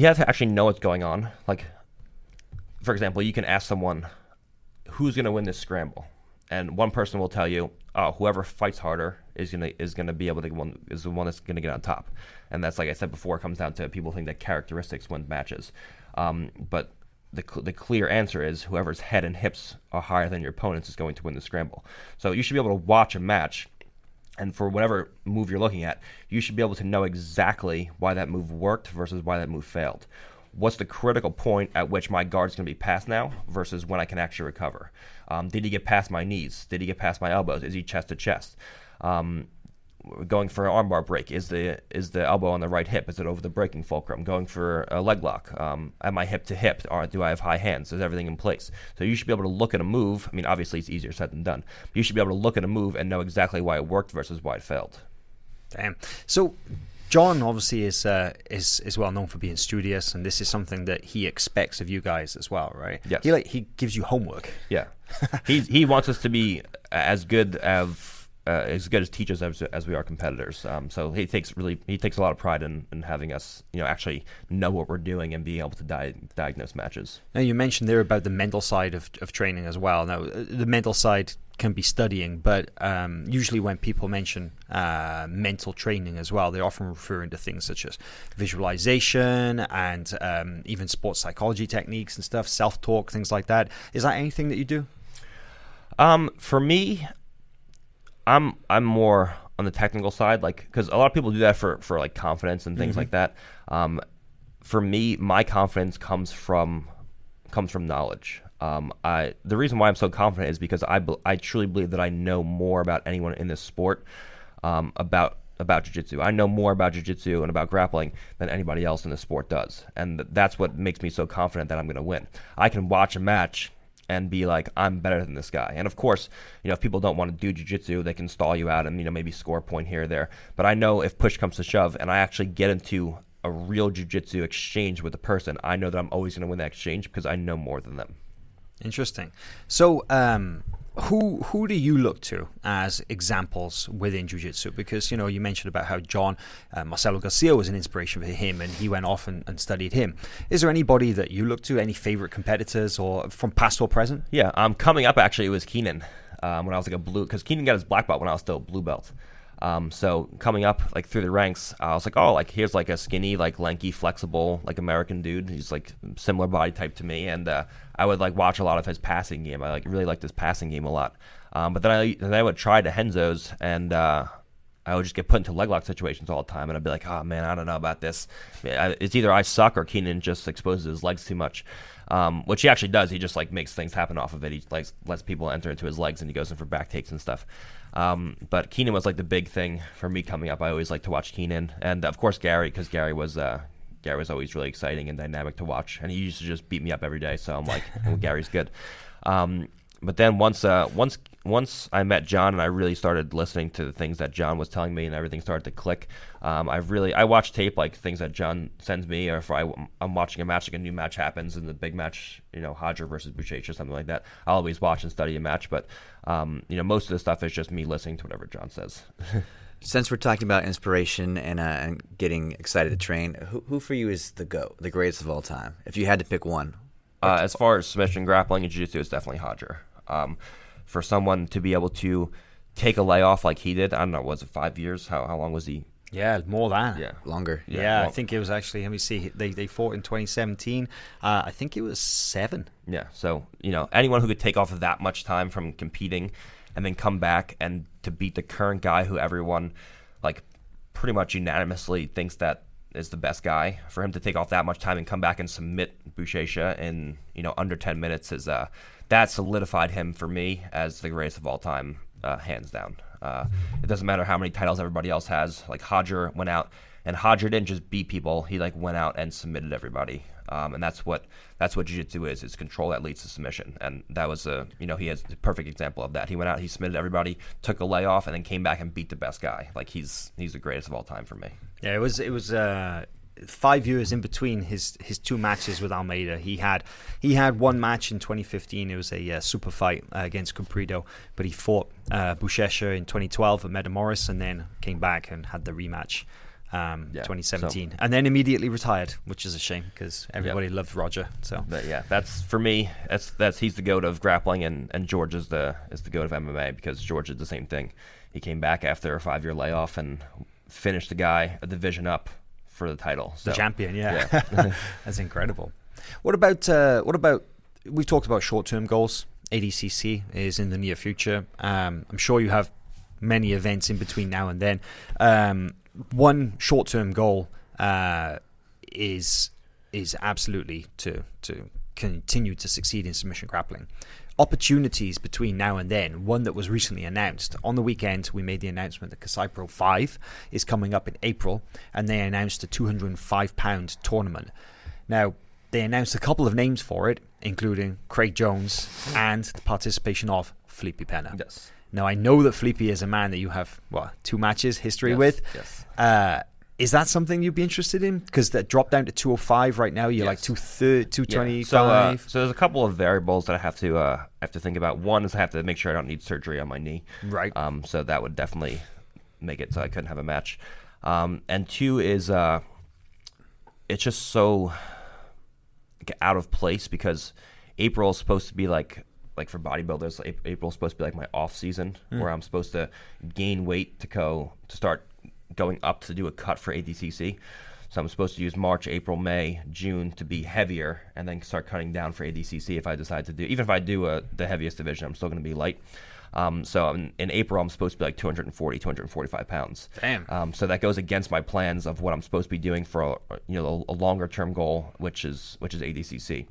you have to actually know what's going on. Like, for example, you can ask someone who's going to win this scramble, and one person will tell you, "Oh, whoever fights harder is gonna is gonna be able to one is the one that's gonna get on top." And that's like I said before, it comes down to people think that characteristics win matches, um, but the, the clear answer is whoever's head and hips are higher than your opponents is going to win the scramble. So you should be able to watch a match and for whatever move you're looking at, you should be able to know exactly why that move worked versus why that move failed. What's the critical point at which my guard's going to be passed now versus when I can actually recover? Um, did he get past my knees? Did he get past my elbows? Is he chest to chest? Um, going for an armbar break. Is the is the elbow on the right hip? Is it over the breaking fulcrum? Going for a leg lock. Um, am i hip to hip or do i have high hands? Is everything in place? So you should be able to look at a move. I mean obviously it's easier said than done. But you should be able to look at a move and know exactly why it worked versus why it failed. Damn. So John obviously is uh, is is well known for being studious, and this is something that he expects of you guys as well, right? Yes. He like he gives you homework. yeah. He he wants us to be as good of uh, as good as teachers as, as we are competitors. Um, so he takes really he takes a lot of pride in, in having us you know actually know what we're doing and being able to di- diagnose matches. Now you mentioned there about the mental side of of training as well. Now uh, the mental side can be studying, but um, usually when people mention uh, mental training as well, they're often referring to things such as visualization and um, even sports psychology techniques and stuff, self talk, things like that. Is that anything that you do? Um, for me, I'm I'm more on the technical side, like because a lot of people do that for for like confidence and things like that. Um, for me, my confidence comes from comes from knowledge. Um, I the reason why I'm so confident is because I I truly believe that I know more about anyone in this sport um, about about jiu-jitsu. I know more about jiu-jitsu and about grappling than anybody else in the sport does. And th- that's what makes me so confident that I'm going to win. I can watch a match and be like, I'm better than this guy. And of course, you know, if people don't want to do jiu-jitsu, they can stall you out and, you know, maybe score a point here or there. But I know if push comes to shove and I actually get into a real jiu-jitsu exchange with a person, I know that I'm always going to win that exchange because I know more than them. Interesting. So, um, who who do you look to as examples within jiu-jitsu? Because you know you mentioned about how John uh, Marcelo Garcia was an inspiration for him, and he went off and, and, studied him. Is there anybody that you look to? Any favorite competitors or from past or present? Yeah, um, coming up actually it was Keenan um, when I was like a blue because Keenan got his black belt when I was still a blue belt. Um, so coming up like through the ranks, I was like, oh, like here's like a skinny, like lanky, flexible, like American dude. He's like similar body type to me, and uh, I would like watch a lot of his passing game. I like really liked his passing game a lot. Um, but then I then I would try to Renzo's, and uh, I would just get put into leg lock situations all the time, and I'd be like, oh man, I don't know about this. It's either I suck or Keenan just exposes his legs too much. Um, which he actually does. He just like makes things happen off of it. He like lets people enter into his legs, and he goes in for back takes and stuff. Um, but Keenan was like the big thing for me coming up. I always like to watch Keenan, and of course Garry, because Garry was uh, Garry was always really exciting and dynamic to watch, and he used to just beat me up every day. So I'm like, well, Garry's good. Um, but then once uh, once once I met John and I really started listening to the things that John was telling me and everything started to click. Um, I really I watch tape like things that John sends me, or if I, am watching a match like a new match happens and the big match, you know, Roger versus Buchecha or something like that. I'll always watch and study a match, but um, you know, most of the stuff is just me listening to whatever John says. Since we're talking about inspiration and, uh, and getting excited to train, who, who for you is the GOAT, the greatest of all time? If you had to pick one. Uh, as far as submission grappling and jiu-jitsu, it's definitely Roger. Um, for someone to be able to take a layoff like he did, I don't know, was it five years? How, how long was he? Yeah, more than. Yeah. Longer. Yeah, Yeah, I think it was actually. Let me see. They they fought in 2017. Uh, I think it was seven. Yeah. So, you know, anyone who could take off that much time from competing and then come back and to beat the current guy who everyone, like, pretty much unanimously thinks that is the best guy, for him to take off that much time and come back and submit Buchecha in, you know, under 10 minutes is, uh, that solidified him for me as the greatest of all time, uh, hands down. Uh, it doesn't matter how many titles everybody else has. Like, Hodger went out and Hodger didn't just beat people; he like went out and submitted everybody, um, and that's what that's what jiu-jitsu is: is control that leads to submission. And that was a you know he has a perfect example of that. He went out, he submitted everybody, took a layoff, and then came back and beat the best guy. Like he's he's the greatest of all time for me. Yeah, it was it was uh, five years in between his his two matches with Almeida. He had he had one match in 2015. It was a uh, super fight uh, against Caprido, but he fought uh, in 2012 at Metamoris, and then came back and had the rematch. Um, Yeah, 2017, and then immediately retired, which is a shame because everybody loved Roger. So But yeah, that's for me. That's that's he's the goat of grappling, and, and George is the is the goat of MMA because George did the same thing. He came back after a five year layoff and finished the guy a division up for the title. the So, champion. Yeah, that's incredible. What about uh, what about? We've talked about short term goals. ADCC is in the near future. Um, I'm sure you have many events in between now and then. Um, one short term goal uh, is is absolutely to to continue to succeed in submission grappling. Opportunities between now and then. One that was recently announced on the weekend. We made the announcement that Kasai Pro Five is coming up in April, and they announced a 205 pound tournament. Now they announced a couple of names for it, including Craig Jones and the participation of Felipe Pena. Yes. Now I know that Felipe is a man that you have what two matches history Yes, with. yes. Uh, is that something you'd be interested in? Because that dropped down to 205 right now. You're like Yes. 230, Yeah. 225. So, uh, so there's a couple of variables that I have to uh, have to think about. One is I have to make sure I don't need surgery on my knee. Right. Um, so that would definitely make it so I couldn't have a match. Um, and two is uh, it's just so like, out of place because April is supposed to be like like for bodybuilders. Ap- April is supposed to be like my off season where I'm supposed to gain weight to go to start going up to do a cut for ADCC. So I'm supposed to use March, April, May, June to be heavier, and then start cutting down for ADCC if I decide to do. Even if I do uh, the heaviest division, I'm still going to be light. Um, so in, in April, I'm supposed to be like 240, 245 pounds. Damn. Um, so that goes against my plans of what I'm supposed to be doing for a, you know a, longer term goal, which is which is ADCC.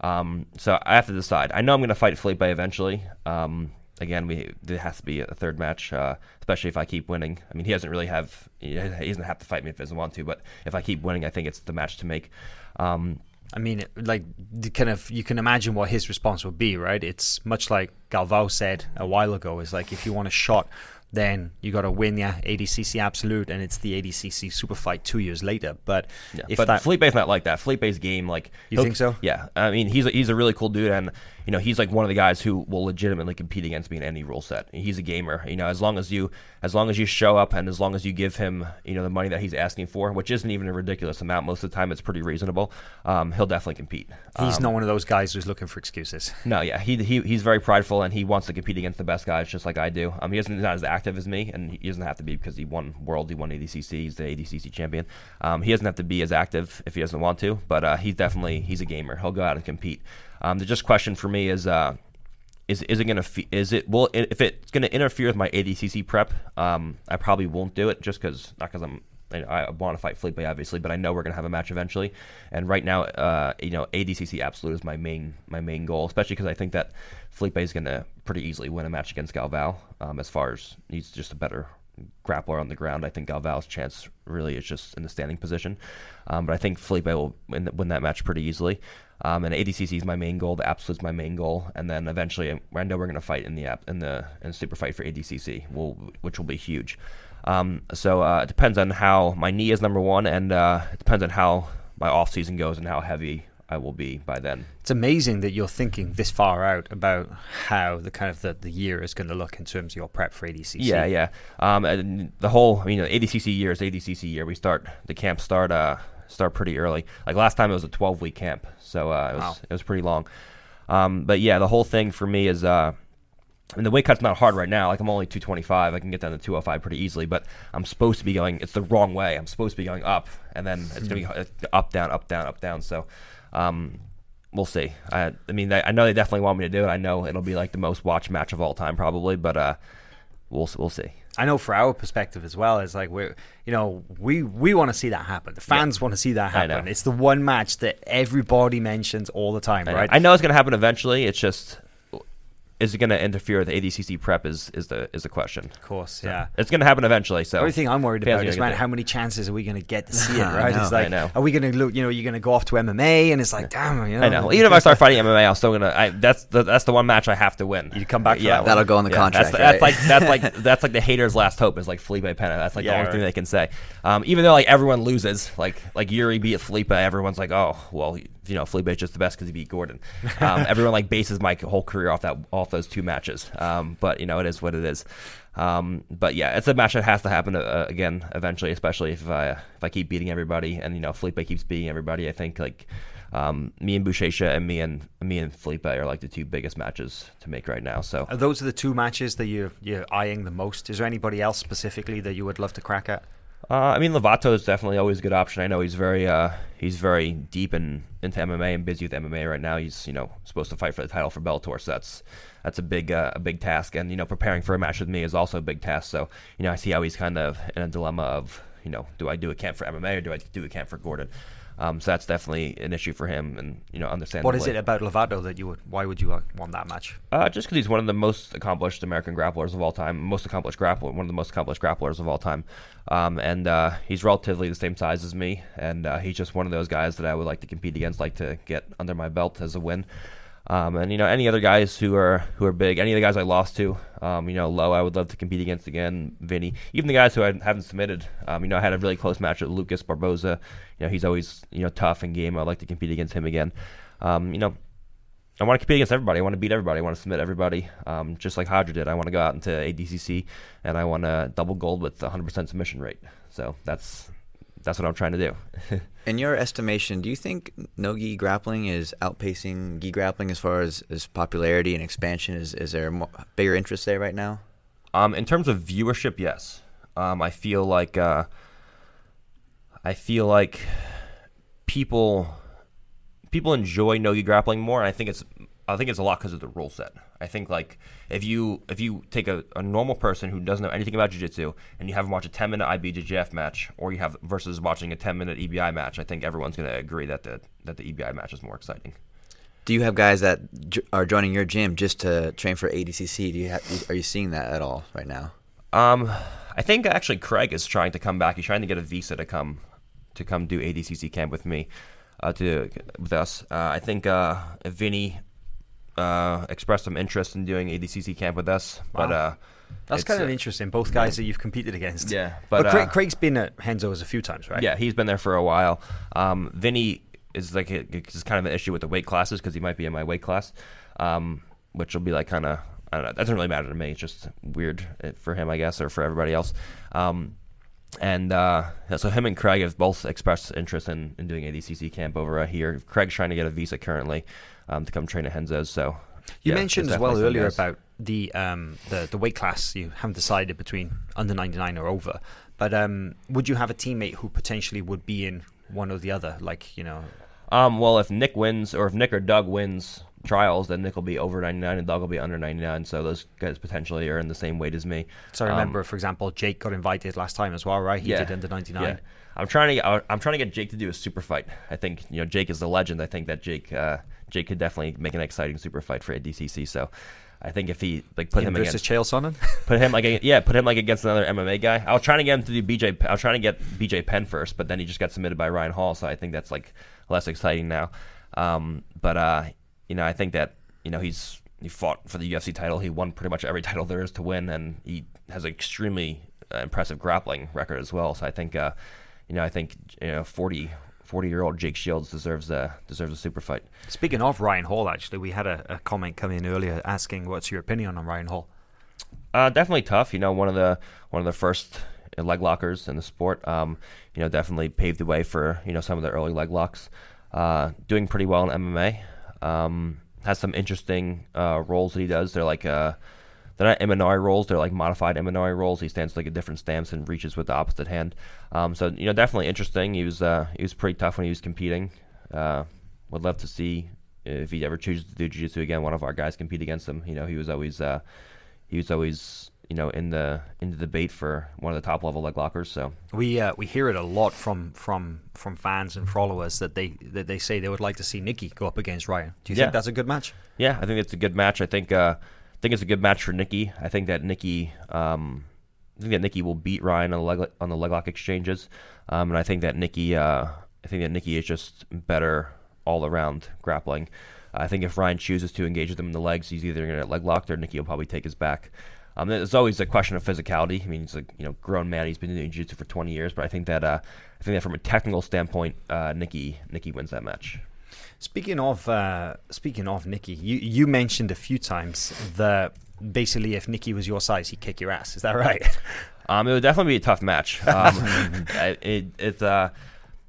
Um, so I have to decide. I know I'm going to fight Felipe eventually. Um, again, we there has to be a third match, uh, especially if I keep winning. I mean, he doesn't really have he doesn't have to fight me if he doesn't want to, but if I keep winning, I think it's the match to make. Um, I mean, like, kind of, you can imagine what his response would be, right? It's much like Galvao said a while ago. Is like, if you want a shot, then you got to win, yeah, ADCC Absolute, and it's the ADCC Super Fight two years later. But Yeah, if but that, Felipe's not like that. Felipe's game, like You think so? Yeah, I mean he's a, he's a really cool dude, and you know he's like one of the guys who will legitimately compete against me in any rule set. He's a gamer, you know. As long as you as long as you show up and as long as you give him you know the money that he's asking for, which isn't even a ridiculous amount most of the time, it's pretty reasonable. Um, he'll definitely compete. he's Um, not one of those guys who's looking for excuses. no, yeah, he, he he's very prideful and he wants to compete against the best guys, just like I do. Um, he isn't not as active as me, and he doesn't have to be because he won world, he won ADCC, he's the ADCC champion. Um, he doesn't have to be as active if he doesn't want to, but uh, he's definitely he's a gamer. He'll go out and compete. Um, the just question for me is. Uh, is, is it gonna is it well if it's gonna interfere with my ADCC prep um, I probably won't do it just because not because I'm I, I want to fight Felipe obviously but I know we're gonna have a match eventually. And right now uh, you know ADCC absolute is my main my main goal especially because I think that Felipe is gonna pretty easily win a match against Galvao um, as far as he's just a better grappler on the ground. I think Galvao's chance really is just in the standing position. Um, but I think Felipe will win, win that match pretty easily um, and ADCC is my main goal. The Absolute is my main goal, and then eventually, I know we're going to fight in the app in the in the super fight for ADCC, will which will be huge. Um, so uh, it depends on how my knee is number one, and uh, it depends on how my off season goes and how heavy I will be by then. It's amazing that you're thinking this far out about how the kind of the, the year is going to look in terms of your prep for ADCC. Yeah, yeah. Um, and the whole, I mean, the ADCC year is ADCC year. We start the camp start uh start pretty early. Like last time, it was a 12 week camp, so uh, it was Wow. it was pretty long. Um, but yeah, the whole thing for me is uh. And the weight cut's not hard right now. Like I'm only 225. I can get down to 205 pretty easily. But I'm supposed to be going. It's the wrong way. I'm supposed to be going up, and then it's gonna be uh, up, down, up, down, up, down. So, um, we'll see. I, I mean, I, I know they definitely want me to do it. I know it'll be like the most watched match of all time, probably. But uh, we'll we'll see. I know for our perspective as well, it's like we're, you know, we we want to see that happen. The fans want to see that happen. It's the one match that everybody mentions all the time, I know. right? I know it's going to happen eventually. It's just, is it going to interfere with ADCC prep? Is is the is the question. Of course, yeah. It's going to happen eventually. So The only thing I'm worried about is, gonna man, how many chances are we going to get to see it, I right? know. It's like, I know. are we going to look, you know, you're going to go off to MMA and it's like, damn, you know. I know. Even if I start fighting MMA, I'm still gonna. I, that's the that's the one match I have to win. You come back for yeah, That that'll go on the yeah, contract, That's, that's like that's like that's like the haters' last hope is like Felipe Pena. That's like Yeah, the only right. thing they can say. Um, even though like everyone loses, like like Yuri beat Felipe, everyone's like, oh well, you know, Felipe is just the best because he beat Gordon. Um, everyone like bases my whole career off that off those two matches. Um, but you know, it is what it is. Um, but yeah, it's a match that has to happen uh, again eventually, especially if I if I keep beating everybody and you know Felipe keeps beating everybody. I think like um, me and Buchecha and me and me and Felipe are like the two biggest matches to make right now. So Are those are the two matches that you're, you're eyeing the most? Is there anybody else specifically that you would love to crack at? Uh, I mean, Lovato is definitely always a good option. I know he's very uh, he's very deep in into MMA and busy with MMA right now. He's you know supposed to fight for the title for Bellator, so that's that's a big uh, a big task. And you know, preparing for a match with me is also a big task. So you know, I see how he's kind of in a dilemma of you know, do I do a camp for MMA or do I do a camp for Gordon? Um, so that's definitely an issue for him, and you know, understandably. What is it about Lovato that you would? Why would you want that match? Uh, just because he's one of the most accomplished American grapplers of all time, most accomplished grappler, one of the most accomplished grapplers of all time, um, and uh, he's relatively the same size as me, and uh, he's just one of those guys that I would like to compete against, like to get under my belt as a win. Um, and you know, any other guys who are who are big, any of the guys I lost to, um, you know, low, I would love to compete against again. Vinny, even the guys who I haven't submitted. Um, you know, I had a really close match with Lucas Barbosa. You know, he's always you know tough and game. I'd like to compete against him again. Um, you know, I want to compete against everybody. I want to beat everybody. I want to submit everybody, um, just like Hodger did. I want to go out into ADCC and I want to double gold with 100% submission rate. So that's that's what I'm trying to do. In your estimation, do you think no gi grappling is outpacing gi grappling as far as, as popularity and expansion? Is is there a more, bigger interest there right now? Um, in terms of viewership, yes. Um, I feel like uh, I feel like people people enjoy nogi grappling more, and I think it's I think it's a lot because of the rule set. I think like if you if you take a, a normal person who doesn't know anything about jiu-jitsu and you have them watch a 10 minute IBJJF match or you have versus watching a 10 minute EBI match, I think everyone's going to agree that the that the EBI match is more exciting. Do you have guys that j- are joining your gym just to train for ADCC? Do you have, are you seeing that at all right now? Um, I think actually Craig is trying to come back. He's trying to get a visa to come to come do ADCC camp with me, uh, to with us. Uh, I think uh, Vinny uh, expressed some interest in doing ADCC camp with us, but uh, That's kind of uh, interesting. Both guys that you've competed against. Yeah, but, but, Craig, uh, Craig's been at Renzo's a few times, right? Yeah, he's been there for a while. Um, Vinny is like a, it's kind of an issue with the weight classes because he might be in my weight class, um, which will be like kind of I don't know. That doesn't really matter to me. It's just weird uh, for him, I guess, or for everybody else. Um, and uh, so him and Craig have both expressed interest in, in doing ADCC camp over here. Craig's trying to get a visa currently um, to come train at Renzo's. So You yeah, mentioned as well earlier about the um the the weight class you haven't decided between under 99 or over. But um would you have a teammate who potentially would be in one or the other like, you know, Um, well, if Nick wins, or if Nick or Doug wins trials, then Nick will be over 99 and Doug will be under 99. So those guys potentially are in the same weight as me. so I Um, remember for example Jake got invited last time as well, right? He did under 99. Yeah. I'm trying to I'm trying to get Jake to do a super fight. I think you know Jake is the legend. I think that Jake uh, Jake could definitely make an exciting super fight for ADCC. So I think if he like put him, Him versus against Chael Sonnen? put him like yeah put him like against another MMA guy. I was trying to get him to do BJ. I was trying to get BJ Penn first, but then he just got submitted by Ryan Hall. So I think that's like less exciting now. Um, but uh, you know I think that you know he's he fought for the UFC title. He won pretty much every title there is to win, and he has an extremely uh, impressive grappling record as well. So I think, uh, you know, I think you know 40, 40 year old Jake Shields deserves a deserves a super fight. Speaking of Ryan Hall, actually, we had a, a comment come in earlier asking what's your opinion on Ryan Hall. Uh, definitely tough. You know, one of the one of the first leg lockers in the sport. Um, you know, definitely paved the way for you know some of the early leg locks. Uh, doing pretty well in MMA. Um, has some interesting uh, rolls that he does. They're like uh, they're not Imanari rolls. They're like modified Imanari rolls. He stands like a different stance and reaches with the opposite hand. Um, so you know, definitely interesting. He was uh, he was pretty tough when he was competing. Uh, would love to see if he ever chooses to do jiu-jitsu again. One of our guys compete against him. You know, he was always uh, he was always you know in the in the debate for one of the top level leg lockers. So we uh, we hear it a lot from from from fans and followers that they that they say they would like to see Nicky go up against Ryan. Do you Yeah. think that's a good match? Yeah, I think it's a good match. I think uh, think it's a good match for Nicky. I think that Nicky, um, I think that Nicky will beat Ryan on the leg on the leg lock exchanges, um, and I think that Nicky, uh, I think that Nicky is just better all around grappling. I think if Ryan chooses to engage with him in the legs, he's either going to get leg locked or Nicky will probably take his back. Um, there's always a question of physicality. I mean, he's a you know grown man. He's been doing jiu-jitsu for 20 years, but I think that uh, I think that from a technical standpoint, uh, Nicky Nicky wins that match. Speaking of uh, speaking of Nicky, you you mentioned a few times that basically if Nicky was your size, he'd kick your ass. Is that right? Um, it would definitely be a tough match. Um, it, it, uh,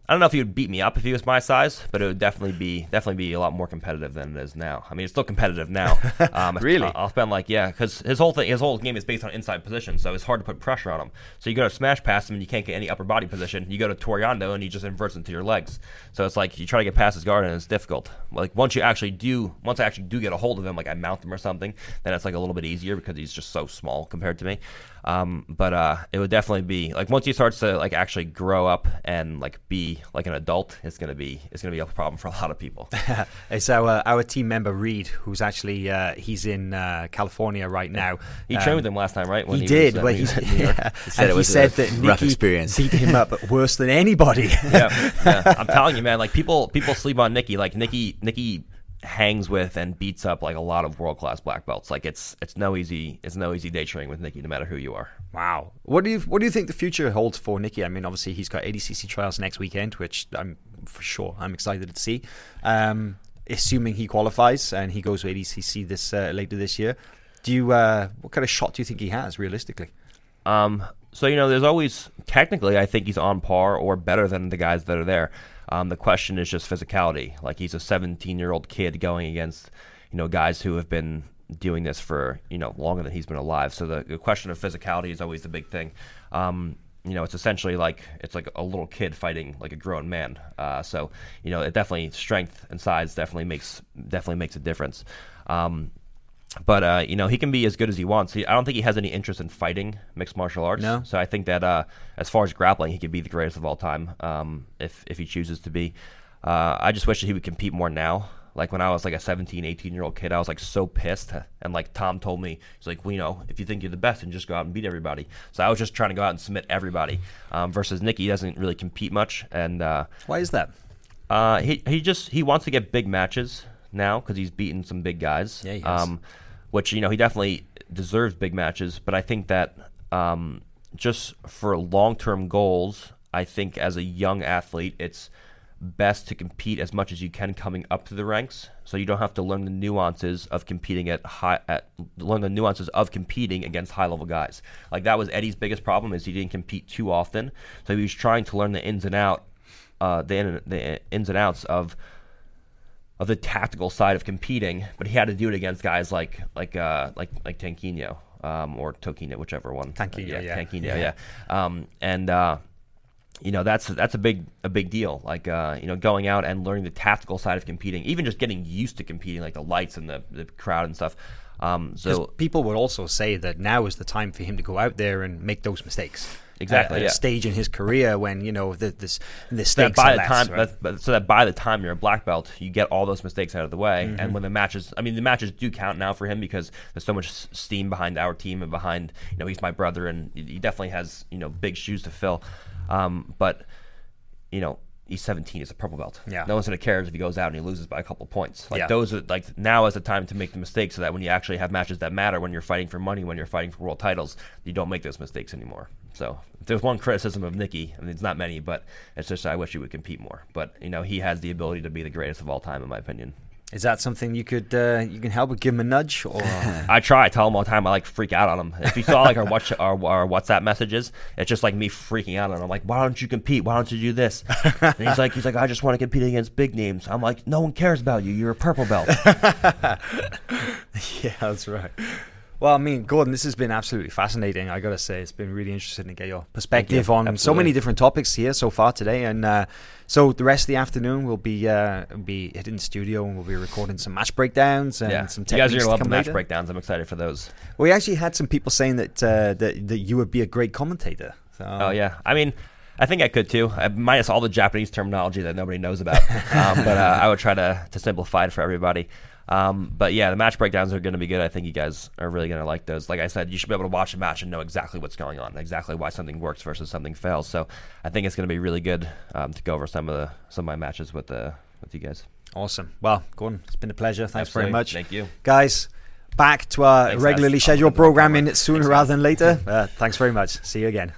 I don't know if he would beat me up if he was my size, but it would definitely be definitely be a lot more competitive than it is now. I mean, it's still competitive now. Um, Really? I'll, spend like yeah, because his whole thing, his whole game is based on inside position, so it's hard to put pressure on him. So you go to smash past him and you can't get any upper body position. You go to toreando and he just inverts into your legs. So it's like you try to get past his guard and it's difficult. Like once you actually do, once I actually do get a hold of him, like I mount him or something, then it's like a little bit easier because he's just so small compared to me. Um, but uh, it would definitely be like once he starts to like actually grow up and like be like an adult, it's gonna be it's gonna be a problem for a lot of people. it's our our team member Reed, who's actually uh, he's in uh, California right now. He Um, trained with him last time, right? When he, was, did. uh, well, he, was in New York. yeah. He said he was a said that rough Nicky experience. beat him up worse than anybody. yeah, yeah. I'm telling you, man. Like people, people sleep on Nicky. Like Nicky, Nicky hangs with and beats up like a lot of world class black belts. Like it's it's no easy it's no easy day training with Nicky, no matter who you are. Wow. What do you what do you think the future holds for Nicky? I mean, obviously he's got ADCC trials next weekend, which I'm for sure I'm excited to see. Um, assuming he qualifies and he goes to ADCC this uh, later this year, do you uh, what kind of shot do you think he has realistically? Um, so you know, there's always technically, I think he's on par or better than the guys that are there. Um, the question is just physicality. Like he's a 17 year old kid going against you know guys who have been doing this for you know longer than he's been alive. So the, the question of physicality is always the big thing. Um, you know, it's essentially like it's like a little kid fighting like a grown man. Uh, so you know, it definitely strength and size definitely makes definitely makes a difference. Um, but uh, you know he can be as good as he wants. He, I don't think he has any interest in fighting mixed martial arts. No. So I think that uh, as far as grappling, he could be the greatest of all time um, if if he chooses to be. Uh, I just wish that he would compete more now. Like when I was like a 17, 18 year old kid, I was like so pissed. And like Tom told me, he's like, well, you know, if you think you're the best, then just go out and beat everybody. So I was just trying to go out and submit everybody. Um, versus Nicky, he doesn't really compete much, and uh, Why is that? uh, he he just he wants to get big matches now because he's beaten some big guys. Yeah, he has. Um, which you know he definitely deserves big matches, but I think that um, just for long term goals, I think as a young athlete, it's best to compete as much as you can coming up to the ranks, so you don't have to learn the nuances of competing at high at learn the nuances of competing against high level guys. Like that was Eddie's biggest problem is he didn't compete too often, so he was trying to learn the ins and out, uh, the in, the ins and outs of of the tactical side of competing, but he had to do it against guys like like uh, like like Tanquinho um, or Tokino, whichever one. Tanquinho, yeah, yeah. Tanquinho, Yeah. yeah. Um, and uh, you know that's that's a big a big deal. Like uh, you know, going out and learning the tactical side of competing, even just getting used to competing, like the lights and the, the crowd and stuff. Um, so people would also say that now is the time for him to go out there and make those mistakes. Exactly, At a yeah. stage in his career when you know the this the that by the less, time right? that, so that by the time you're a black belt you get all those mistakes out of the way Mm-hmm. and when the matches i mean the matches do count now for him because there's so much steam behind our team and behind you know he's my brother and he he definitely has you know big shoes to fill um, but you know he's 17. He's a purple belt. Yeah. No one's gonna care if he goes out and he loses by a couple points. Like Yeah. those are like now is the time to make the mistakes so that when you actually have matches that matter, when you're fighting for money, when you're fighting for world titles, you don't make those mistakes anymore. So if there's one criticism of Nicky, I mean it's not many, but it's just I wish he would compete more. But you know he has the ability to be the greatest of all time in my opinion. Is that something you could uh, you can help with? Give him a nudge, or I try. I tell him all the time. I like freak out on him. If you saw like our watch our, our WhatsApp messages, it's just like me freaking out on him. I'm like, why don't you compete? Why don't you do this? And he's like, he's like, I just want to compete against big names. I'm like, no one cares about you. You're a purple belt. yeah, that's right. Well, I mean, Gordon, this has been absolutely fascinating. I got to say, it's been really interesting to get your perspective on so many different topics here so far today. And uh, so the rest of the afternoon, we'll be uh, be hitting the studio and we'll be recording some match breakdowns and yeah, some you guys are gonna love the match later. breakdowns. I'm excited for those. We actually had some people saying that uh, that that you would be a great commentator. So, Oh yeah, I mean. I think I could too, uh, minus all the Japanese terminology that nobody knows about. um, but uh, I would try to, to simplify it for everybody. Um, but yeah, the match breakdowns are going to be good. I think you guys are really going to like those. Like I said, you should be able to watch a match and know exactly what's going on, exactly why something works versus something fails. So I think it's going to be really good um, to go over some of the some of my matches with uh, with you guys. Awesome. Well, Gordon, it's been a pleasure. Thanks Absolutely. very much. Thank you. Guys, back to our Thanks, regularly guys. scheduled I'll put it on programming sooner Thanks, rather than later. Uh, thanks very much. See you again.